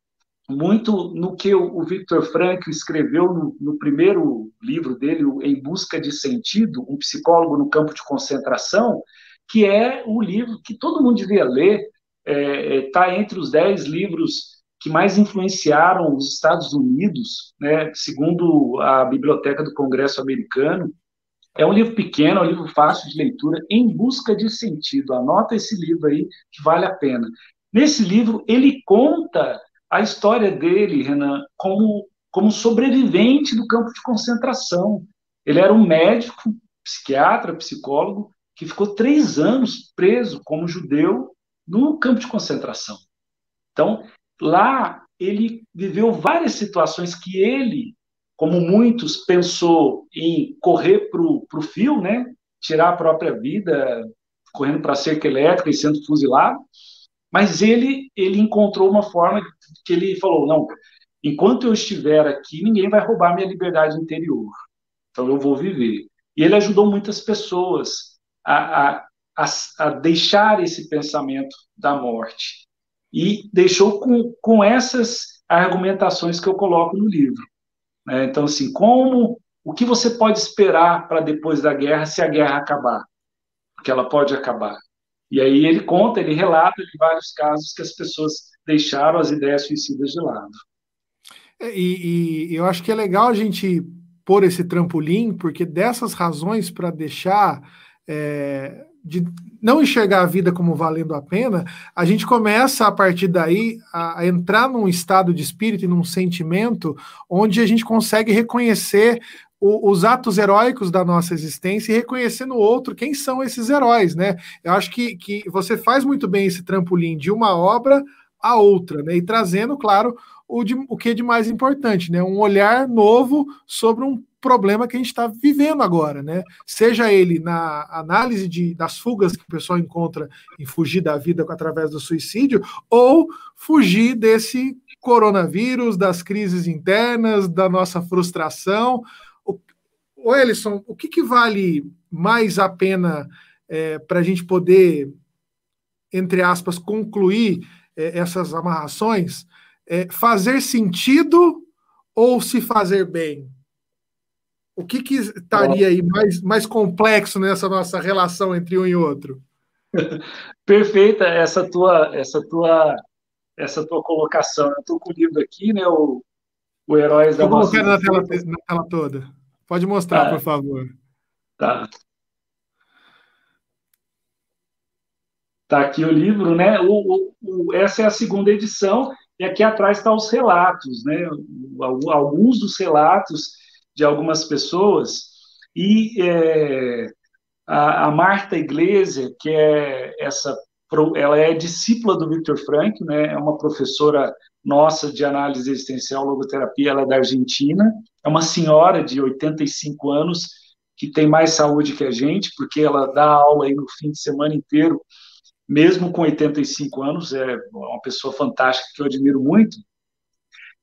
Speaker 2: muito no que o, Victor Frankl escreveu no, no, primeiro livro dele, Em Busca de Sentido, um psicólogo no campo de concentração, que é o livro que todo mundo devia ler, está é, é tá entre os dez livros que mais influenciaram os Estados Unidos, né, segundo a Biblioteca do Congresso Americano. É um livro pequeno, é um livro fácil de leitura, em busca de sentido. Anota esse livro aí, que vale a pena. Nesse livro, ele conta a história dele, Renan, como, como sobrevivente do campo de concentração. Ele era um médico, psiquiatra, psicólogo, que ficou três anos preso como judeu no campo de concentração. Então, lá ele viveu várias situações que ele, como muitos, pensou em correr para o fio, né? tirar a própria vida, correndo para a cerca elétrica e sendo fuzilado, mas ele, ele encontrou uma forma que ele falou: não, enquanto eu estiver aqui, ninguém vai roubar minha liberdade interior. Então eu vou viver. E ele ajudou muitas pessoas a, a, a, a deixar esse pensamento da morte. E deixou com, com essas argumentações que eu coloco no livro. Né? Então, assim, como o que você pode esperar para depois da guerra se a guerra acabar? Porque ela pode acabar. E aí ele conta, ele relata de vários casos que as pessoas deixaram as ideias suicidas de lado.
Speaker 1: É, e, e eu acho que é legal a gente pôr esse trampolim, porque dessas razões para deixar é, de não enxergar a vida como valendo a pena, a gente começa a partir daí a, a entrar num estado de espírito e num sentimento onde a gente consegue reconhecer o, os atos heróicos da nossa existência e reconhecer no outro quem são esses heróis, né? Eu acho que, que você faz muito bem esse trampolim de uma obra a outra, né? E trazendo, claro, o, de, o que é de mais importante, né? Um olhar novo sobre um problema que a gente está vivendo agora, né? Seja ele na análise de, das fugas que o pessoal encontra em fugir da vida através do suicídio, ou fugir desse coronavírus, das crises internas, da nossa frustração, Ô, Ellison, o que, que vale mais a pena é, para a gente poder, entre aspas, concluir é, essas amarrações? É, fazer sentido ou se fazer bem? O que, que estaria aí mais, mais complexo nessa nossa relação entre um e outro?
Speaker 2: Perfeita essa tua, essa tua, essa tua colocação. Eu estou com o livro aqui, né? O, o Heróis da
Speaker 1: Nossa. na tela, na tela toda. Pode mostrar, tá. por favor.
Speaker 2: Tá. Tá aqui o livro, né? O, o, essa é a segunda edição, e aqui atrás estão tá os relatos, né? Alguns dos relatos de algumas pessoas. E é, a, a, Marta Iglesia, que é essa, ela é discípula do Victor Frank, né? É uma professora nossa de análise existencial logoterapia, ela é da Argentina, é uma senhora de 85 anos que tem mais saúde que a gente, porque ela dá aula aí no fim de semana inteiro, mesmo com 85 anos, é uma pessoa fantástica que eu admiro muito.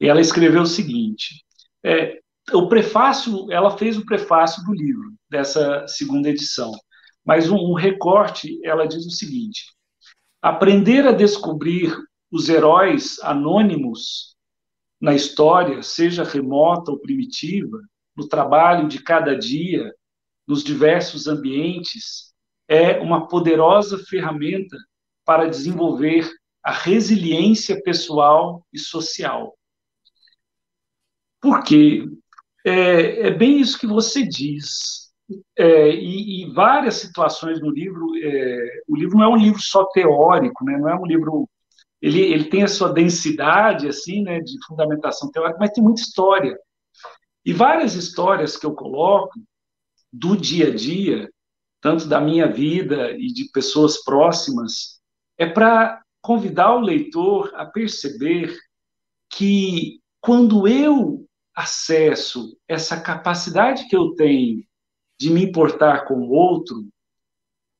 Speaker 2: E ela escreveu o seguinte: é, o prefácio, ela fez o prefácio do livro dessa segunda edição, mas um, um recorte, ela diz o seguinte: aprender a descobrir os heróis anônimos na história, seja remota ou primitiva, no trabalho de cada dia, nos diversos ambientes, é uma poderosa ferramenta para desenvolver a resiliência pessoal e social. Porque é, é bem isso que você diz. É, e, e, várias situações no livro, é, o livro não é um livro só teórico, né? não é um livro ele, ele tem a sua densidade, assim, né, de fundamentação teórica, mas tem muita história. E várias histórias que eu coloco do dia a dia, tanto da minha vida e de pessoas próximas, é para convidar o leitor a perceber que quando eu acesso essa capacidade que eu tenho de me importar com o outro,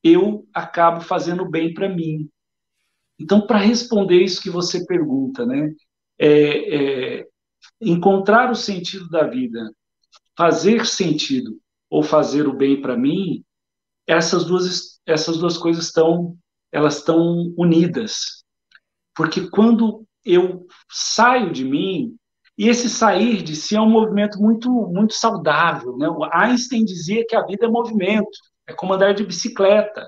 Speaker 2: eu acabo fazendo bem para mim. Então, para responder isso que você pergunta, né, é, é, encontrar o sentido da vida, fazer sentido ou fazer o bem para mim, essas duas, essas duas coisas estão, elas estão unidas. Porque quando eu saio de mim e esse sair de si é um movimento muito muito saudável, né? O Einstein dizia que a vida é movimento, é como andar de bicicleta.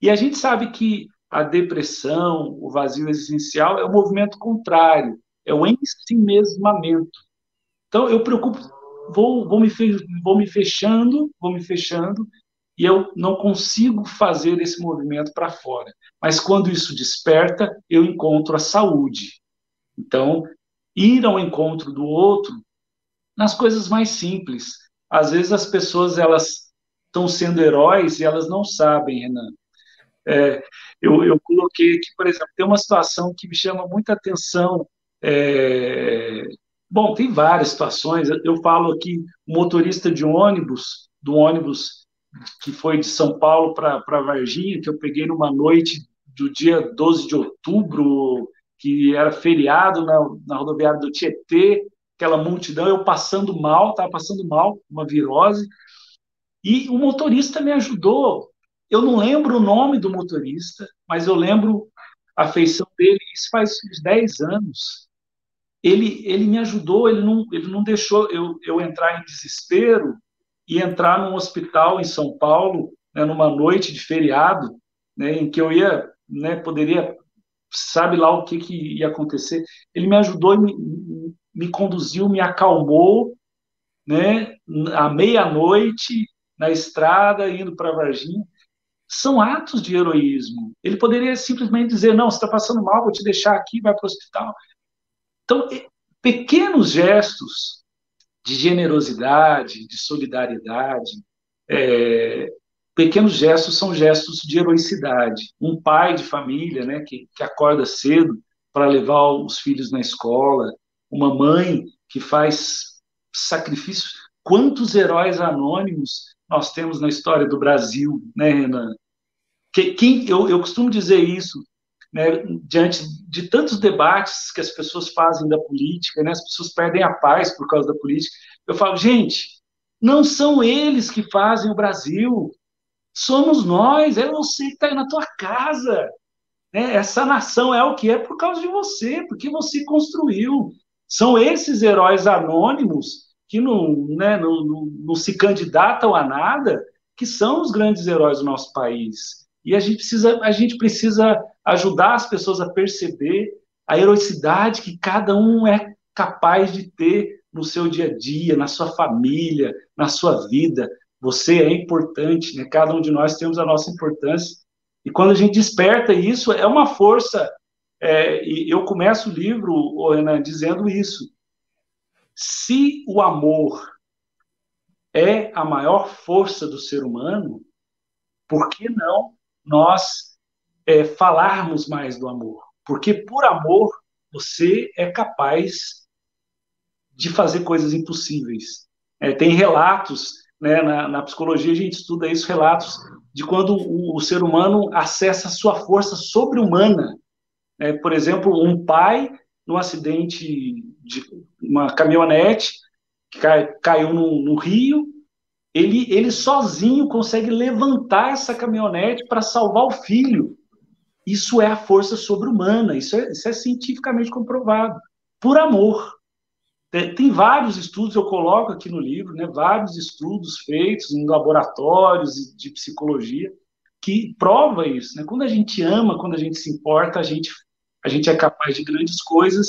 Speaker 2: E a gente sabe que a depressão, o vazio existencial é o movimento contrário, é o ensimesmamento. Então eu preocupo, vou, vou, me, vou me fechando, vou me fechando, e eu não consigo fazer esse movimento para fora. Mas quando isso desperta, eu encontro a saúde. Então, ir ao encontro do outro nas coisas mais simples. Às vezes as pessoas elas estão sendo heróis e elas não sabem, Renan. É, eu, eu, coloquei aqui, por exemplo, tem uma situação que me chama muita atenção. É, bom, tem várias situações. Eu falo aqui, motorista de ônibus, do ônibus que foi de São Paulo para Varginha, que eu peguei numa noite do dia 12 de outubro, que era feriado na, na rodoviária do Tietê, aquela multidão, eu passando mal, estava passando mal, uma virose, e o motorista me ajudou. Eu não lembro o nome do motorista, mas eu lembro a feição dele, isso faz uns 10 anos. Ele, ele me ajudou, ele não, ele não deixou eu, eu entrar em desespero, e entrar num hospital em São Paulo, né, numa noite de feriado, né, em que eu ia, né, poderia, sabe lá o que, que ia acontecer. Ele me ajudou, me, me conduziu, me acalmou, né, à meia-noite, na estrada, indo para Varginha. São atos de heroísmo. Ele poderia simplesmente dizer: Não, você está passando mal, vou te deixar aqui, vai para o hospital. Então, pequenos gestos de generosidade, de solidariedade. É, pequenos gestos são gestos de heroicidade. Um pai de família né, que, que acorda cedo para levar os filhos na escola, uma mãe que faz sacrifícios. Quantos heróis anônimos nós temos na história do Brasil, né, Renan? Que, quem, eu, eu costumo dizer isso, né, diante de tantos debates que as pessoas fazem da política, né, as pessoas perdem a paz por causa da política. Eu falo, gente, não são eles que fazem o Brasil, somos nós, é você que está aí na tua casa. Né? Essa nação é o que é por causa de você, porque você construiu. São esses heróis anônimos que não, né, não, não, não se candidatam a nada, que são os grandes heróis do nosso país. E a gente precisa, a gente precisa ajudar as pessoas a perceber a heroicidade que cada um é capaz de ter no seu dia a dia, na sua família, na sua vida. Você é importante, né? Cada um de nós temos a nossa importância. E quando a gente desperta isso, é uma força. É, e eu começo o livro, Renan, dizendo isso. Se o amor é a maior força do ser humano, por que não nós é, falarmos mais do amor. Porque por amor você é capaz de fazer coisas impossíveis. É, tem relatos, né, na, na, psicologia a gente estuda isso, relatos de quando o, o ser humano acessa sua força sobre-humana. É, por exemplo, um pai num acidente de uma caminhonete que cai, caiu no, no rio ele, ele sozinho consegue levantar essa caminhonete para salvar o filho. Isso é a força sobre-humana, isso é, isso é cientificamente comprovado, por amor. Tem, tem, vários estudos, eu coloco aqui no livro, né, vários estudos feitos em laboratórios de psicologia que prova isso. Né? Quando a gente ama, quando a gente se importa, a gente, a gente é capaz de grandes coisas.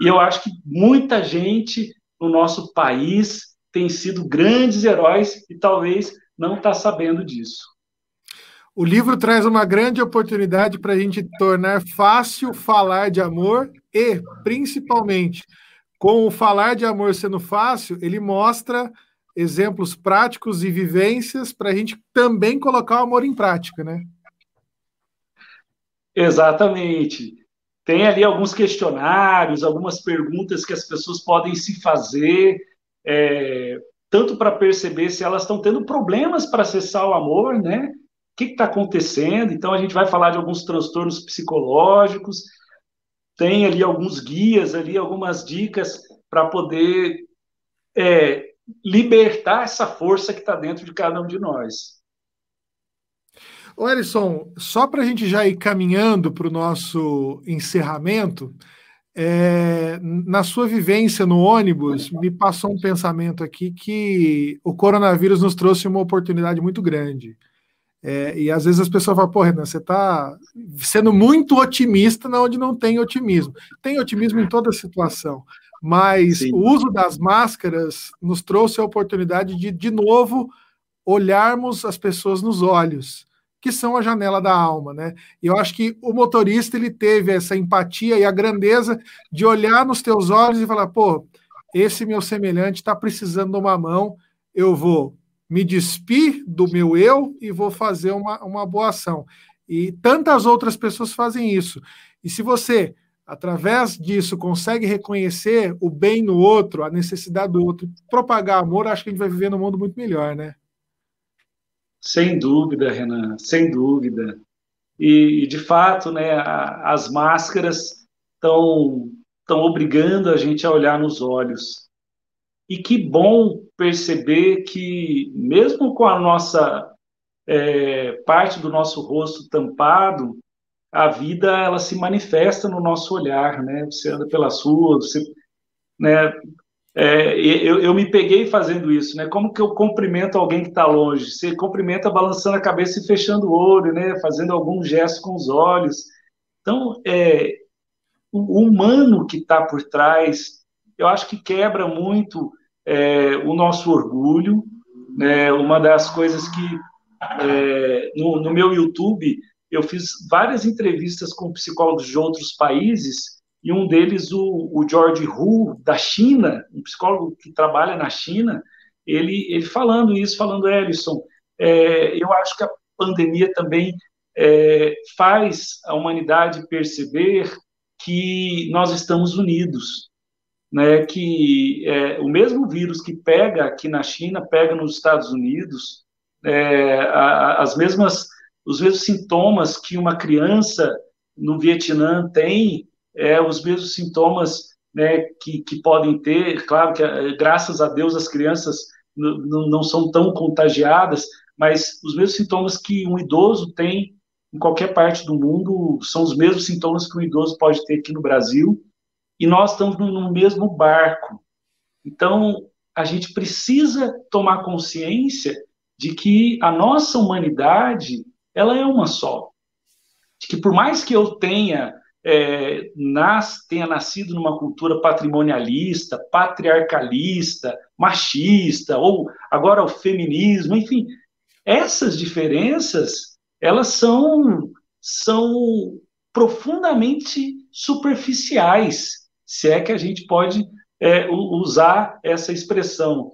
Speaker 2: E eu acho que muita gente no nosso país têm sido grandes heróis e talvez não está sabendo disso.
Speaker 1: O livro traz uma grande oportunidade para a gente tornar fácil falar de amor e, principalmente, com o falar de amor sendo fácil, ele mostra exemplos práticos e vivências para a gente também colocar o amor em prática, né?
Speaker 2: Exatamente. Tem ali alguns questionários, algumas perguntas que as pessoas podem se fazer é, tanto para perceber se elas estão tendo problemas para acessar o amor, né? O que está acontecendo? Então, a gente vai falar de alguns transtornos psicológicos, tem ali alguns guias, ali algumas dicas para poder é, libertar essa força que está dentro de cada um de nós.
Speaker 1: Ô, Erison, só para a gente já ir caminhando para o nosso encerramento, é, na sua vivência no ônibus, me passou um pensamento aqui que o coronavírus nos trouxe uma oportunidade muito grande. É, e às vezes as pessoas falam, pô, Renan, você está sendo muito otimista na onde não tem otimismo. Tem otimismo em toda situação, mas Sim. o uso das máscaras nos trouxe a oportunidade de, de novo, olharmos as pessoas nos olhos que são a janela da alma, né? E eu acho que o motorista ele teve essa empatia e a grandeza de olhar nos teus olhos e falar, pô, esse meu semelhante está precisando de uma mão, eu vou me despir do meu eu e vou fazer uma, uma boa ação. E tantas outras pessoas fazem isso. E se você, através disso, consegue reconhecer o bem no outro, a necessidade do outro, propagar amor, acho que a gente vai viver num mundo muito melhor, né?
Speaker 2: Sem dúvida, Renan, sem dúvida. E, de fato, né, a, as máscaras estão obrigando a gente a olhar nos olhos. E que bom perceber que, mesmo com a nossa é, parte do nosso rosto tampado, a vida ela se manifesta no nosso olhar, né? Você anda pelas ruas, você né, é, eu, eu, me peguei fazendo isso, né? Como que eu cumprimento alguém que está longe? Você cumprimenta balançando a cabeça e fechando o olho, né? Fazendo algum gesto com os olhos. Então, é, o humano que está por trás, eu acho que quebra muito é, o nosso orgulho. Né? Uma das coisas que é, no, no meu YouTube eu fiz várias entrevistas com psicólogos de outros países e um deles, o, o George Hu, da China, um psicólogo que trabalha na China, ele, ele falando isso, falando, Ellison, é, eu acho que a pandemia também é, faz a humanidade perceber que nós estamos unidos, né? Que é, o mesmo vírus que pega aqui na China pega nos Estados Unidos, é, a, as mesmas os mesmos sintomas que uma criança no Vietnã tem é, os mesmos sintomas né, que, que podem ter. Claro que, é, graças a Deus, as crianças não são tão contagiadas, mas os mesmos sintomas que um idoso tem em qualquer parte do mundo são os mesmos sintomas que um idoso pode ter aqui no Brasil, e nós estamos no mesmo barco. Então, a gente precisa tomar consciência de que a nossa humanidade ela é uma só. De que por mais que eu tenha é, nas, tenha nascido numa cultura patrimonialista, patriarcalista, machista, ou agora o feminismo, enfim, essas diferenças, elas são, são profundamente superficiais, se é que a gente pode é, usar essa expressão,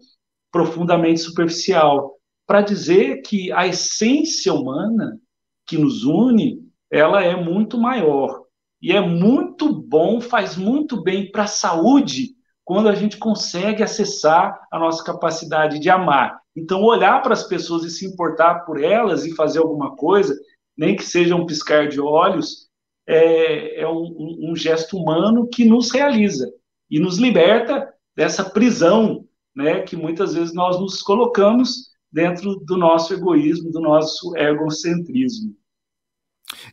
Speaker 2: profundamente superficial, para dizer que a essência humana que nos une, ela é muito maior. E é muito bom, faz muito bem para a saúde quando a gente consegue acessar a nossa capacidade de amar. Então, olhar para as pessoas e se importar por elas e fazer alguma coisa, nem que seja um piscar de olhos, é, é um, um, gesto humano que nos realiza e nos liberta dessa prisão né, que muitas vezes nós nos colocamos dentro do nosso egoísmo, do nosso egocentrismo.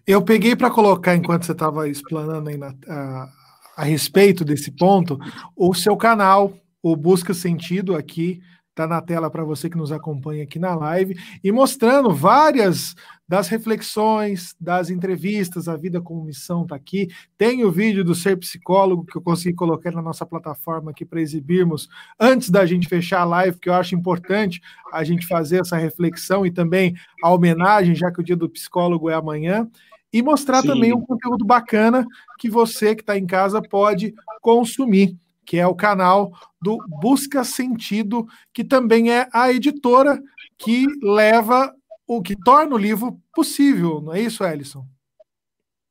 Speaker 1: Eu peguei para colocar, enquanto você estava explanando na, a, a respeito desse ponto, o seu canal, o Busca Sentido aqui, está na tela para você que nos acompanha aqui na live, e mostrando várias das reflexões, das entrevistas, a vida com missão está aqui. Tem o vídeo do Ser Psicólogo que eu consegui colocar na nossa plataforma aqui para exibirmos antes da gente fechar a live, que eu acho importante a gente fazer essa reflexão e também a homenagem, já que o dia do psicólogo é amanhã. E mostrar Sim. também um conteúdo bacana que você que está em casa pode consumir que é o canal do Busca Sentido, que também é a editora que leva o que torna o livro possível, não é isso, Ellison?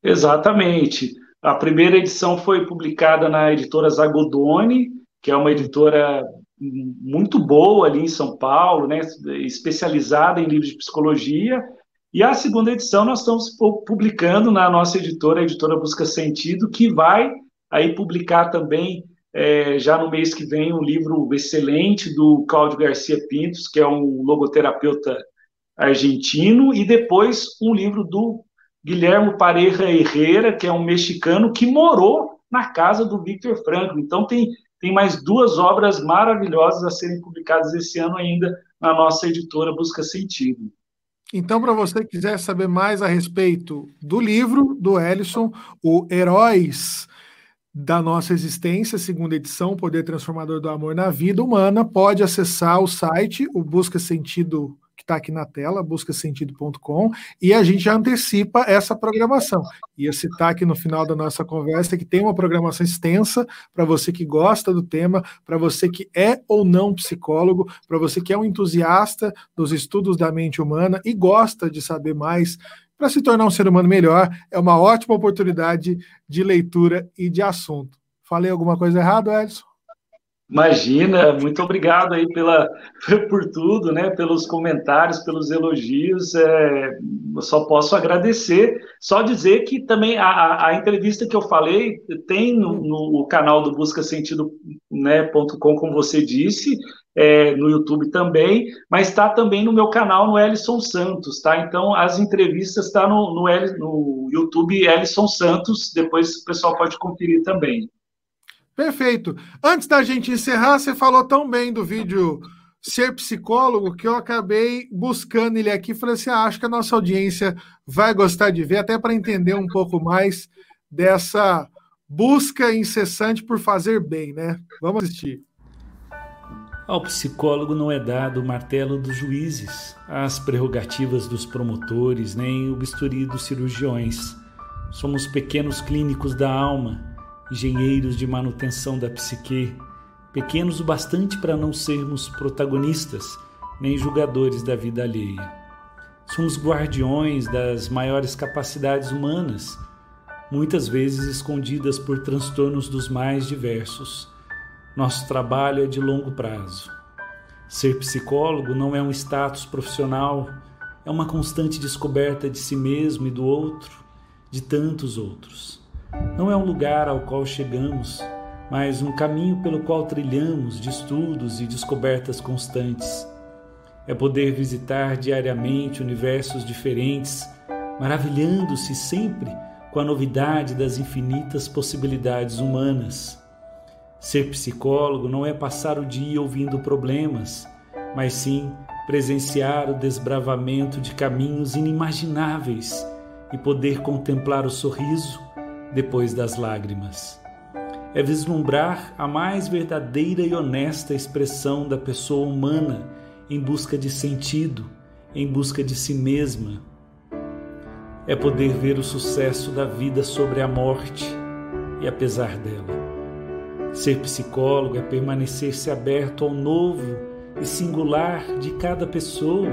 Speaker 2: Exatamente. A primeira edição foi publicada na editora Zagodoni, que é uma editora muito boa ali em São Paulo, né, especializada em livros de psicologia. E a segunda edição nós estamos publicando na nossa editora, a editora Busca Sentido, que vai aí publicar também é, já no mês que vem um livro excelente do Cláudio Garcia Pintos, que é um logoterapeuta
Speaker 3: argentino, e depois um livro do Guilherme Pareja Herrera, que é um mexicano que morou na casa do Victor Franco. Então, tem, tem mais duas obras maravilhosas a serem publicadas esse ano ainda na nossa editora Busca Sentido.
Speaker 1: Então, para você que quiser saber mais a respeito do livro do Ellison, o Heróis da Nossa Existência, segunda edição, Poder Transformador do Amor na Vida Humana, pode acessar o site, o Busca Sentido que está aqui na tela, buscasentido.com, e a gente já antecipa essa programação. Ia citar aqui no final da nossa conversa que tem uma programação extensa para você que gosta do tema, para você que é ou não psicólogo, para você que é um entusiasta dos estudos da mente humana e gosta de saber mais para se tornar um ser humano melhor, é uma ótima oportunidade de leitura e de assunto. Falei alguma coisa errada, Edson?
Speaker 3: Imagina, muito obrigado aí pela, por tudo, né? Pelos comentários, pelos elogios. É, eu só posso agradecer. Só dizer que também a, a entrevista que eu falei tem no, no canal do Busca Sentido, né, .com, como você disse, é, no YouTube também, mas está também no meu canal no Ellison Santos, tá? Então as entrevistas estão tá no, no, no YouTube Ellison Santos. Depois o pessoal pode conferir também.
Speaker 1: Perfeito. Antes da gente encerrar, você falou tão bem do vídeo Ser Psicólogo que eu acabei buscando ele aqui. Falei assim: ah, acho que a nossa audiência vai gostar de ver, até para entender um pouco mais dessa busca incessante por fazer bem, né? Vamos assistir.
Speaker 2: Ao psicólogo não é dado o martelo dos juízes, as prerrogativas dos promotores, nem o bisturi dos cirurgiões. Somos pequenos clínicos da alma engenheiros de manutenção da psique, pequenos o bastante para não sermos protagonistas nem julgadores da vida alheia. Somos guardiões das maiores capacidades humanas, muitas vezes escondidas por transtornos dos mais diversos. Nosso trabalho é de longo prazo. Ser psicólogo não é um status profissional, é uma constante descoberta de si mesmo e do outro, de tantos outros. Não é um lugar ao qual chegamos, mas um caminho pelo qual trilhamos de estudos e descobertas constantes. É poder visitar diariamente universos diferentes, maravilhando-se sempre com a novidade das infinitas possibilidades humanas. Ser psicólogo não é passar o dia ouvindo problemas, mas sim presenciar o desbravamento de caminhos inimagináveis e poder contemplar o sorriso depois das lágrimas. É vislumbrar a mais verdadeira e honesta expressão da pessoa humana em busca de sentido, em busca de si mesma. É poder ver o sucesso da vida sobre a morte e apesar dela. Ser psicólogo é permanecer-se aberto ao novo e singular de cada pessoa.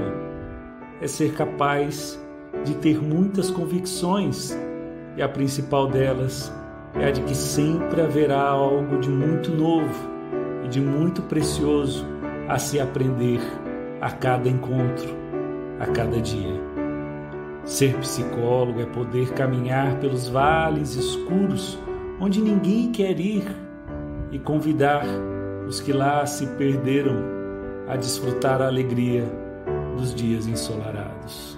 Speaker 2: É ser capaz de ter muitas convicções e a principal delas é a de que sempre haverá algo de muito novo e de muito precioso a se aprender a cada encontro, a cada dia. Ser psicólogo é poder caminhar pelos vales escuros onde ninguém quer ir e convidar os que lá se perderam a desfrutar a alegria dos dias ensolarados.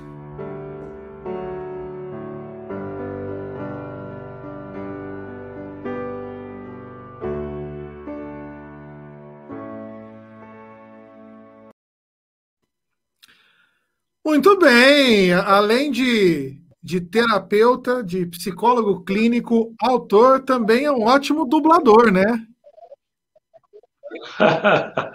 Speaker 1: Muito bem. Além de, de terapeuta, de psicólogo clínico, autor, também é um ótimo dublador, né?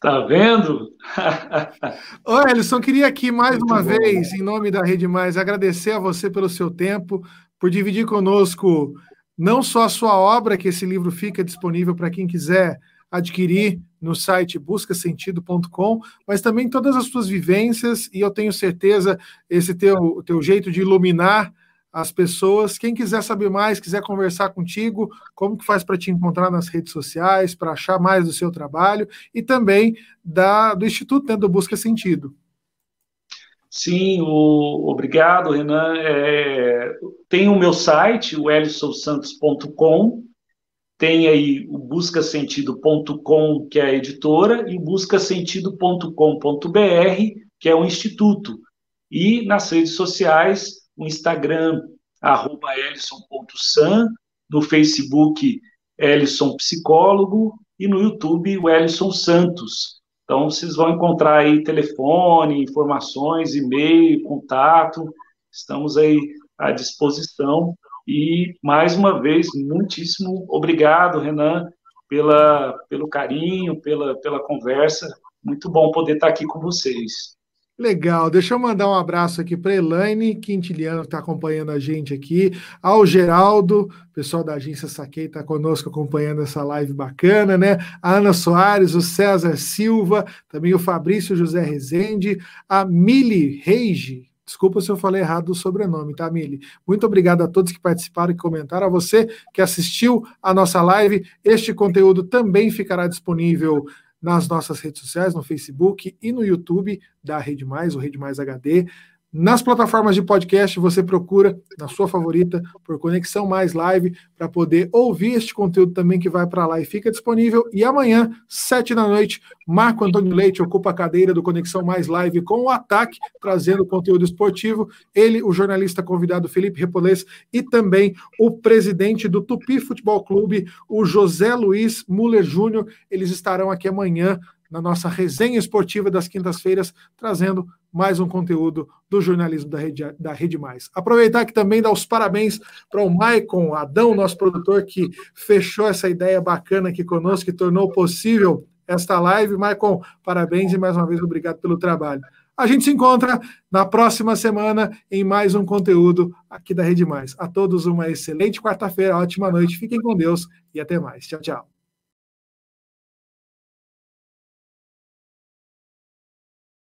Speaker 3: tá vendo?
Speaker 1: Ô, Elison, queria aqui mais Muito uma bom. vez, em nome da Rede Mais, agradecer a você pelo seu tempo, por dividir conosco não só a sua obra, que esse livro fica disponível para quem quiser adquirir no site buscasentido.com, mas também todas as suas vivências, e eu tenho certeza esse teu, teu jeito de iluminar as pessoas. Quem quiser saber mais, quiser conversar contigo, como que faz para te encontrar nas redes sociais, para achar mais do seu trabalho e também da, do Instituto né, do Busca Sentido.
Speaker 3: Sim, o, obrigado, Renan. É, tem o meu site, o elisonsantos.com, tem aí o buscasentido.com, que é a editora, e buscasentido.com.br,
Speaker 2: que é o Instituto. E nas redes sociais, o Instagram, arroba elison.san, no Facebook, Elison Psicólogo, e no YouTube, o Elison Santos. Então, vocês vão encontrar aí telefone, informações, e-mail, contato, estamos aí à disposição. E, mais uma vez, muitíssimo obrigado, Renan, pela, pelo carinho, pela, pela conversa. Muito bom poder estar aqui com vocês.
Speaker 1: Legal, deixa eu mandar um abraço aqui para Elaine Quintiliano, que está acompanhando a gente aqui, ao Geraldo, pessoal da agência Saquei está conosco acompanhando essa live bacana, né? A Ana Soares, o César Silva, também o Fabrício José Rezende, a Mili Reige, Desculpa se eu falei errado o sobrenome, tá, Mili? Muito obrigado a todos que participaram e comentaram. A você que assistiu a nossa live. Este conteúdo também ficará disponível nas nossas redes sociais, no Facebook e no YouTube da Rede Mais, o Rede Mais HD. Nas plataformas de podcast, você procura na sua favorita por Conexão Mais Live para poder ouvir este conteúdo também que vai para lá e fica disponível. E amanhã, sete da noite, Marco Antônio Leite ocupa a cadeira do Conexão Mais Live com o ataque, trazendo conteúdo esportivo. Ele, o jornalista convidado Felipe Repolês e também o presidente do Tupi Futebol Clube, o José Luiz Muller Júnior. Eles estarão aqui amanhã na nossa resenha esportiva das quintas-feiras, trazendo mais um conteúdo do jornalismo da Rede, da Rede Mais. Aproveitar que também dar os parabéns para o Maicon Adão, nosso produtor, que fechou essa ideia bacana aqui conosco, que tornou possível esta live. Maicon, parabéns e mais uma vez obrigado pelo trabalho. A gente se encontra na próxima semana em mais um conteúdo aqui da Rede Mais. A todos uma excelente quarta-feira, ótima noite, fiquem com Deus e até mais. Tchau, tchau.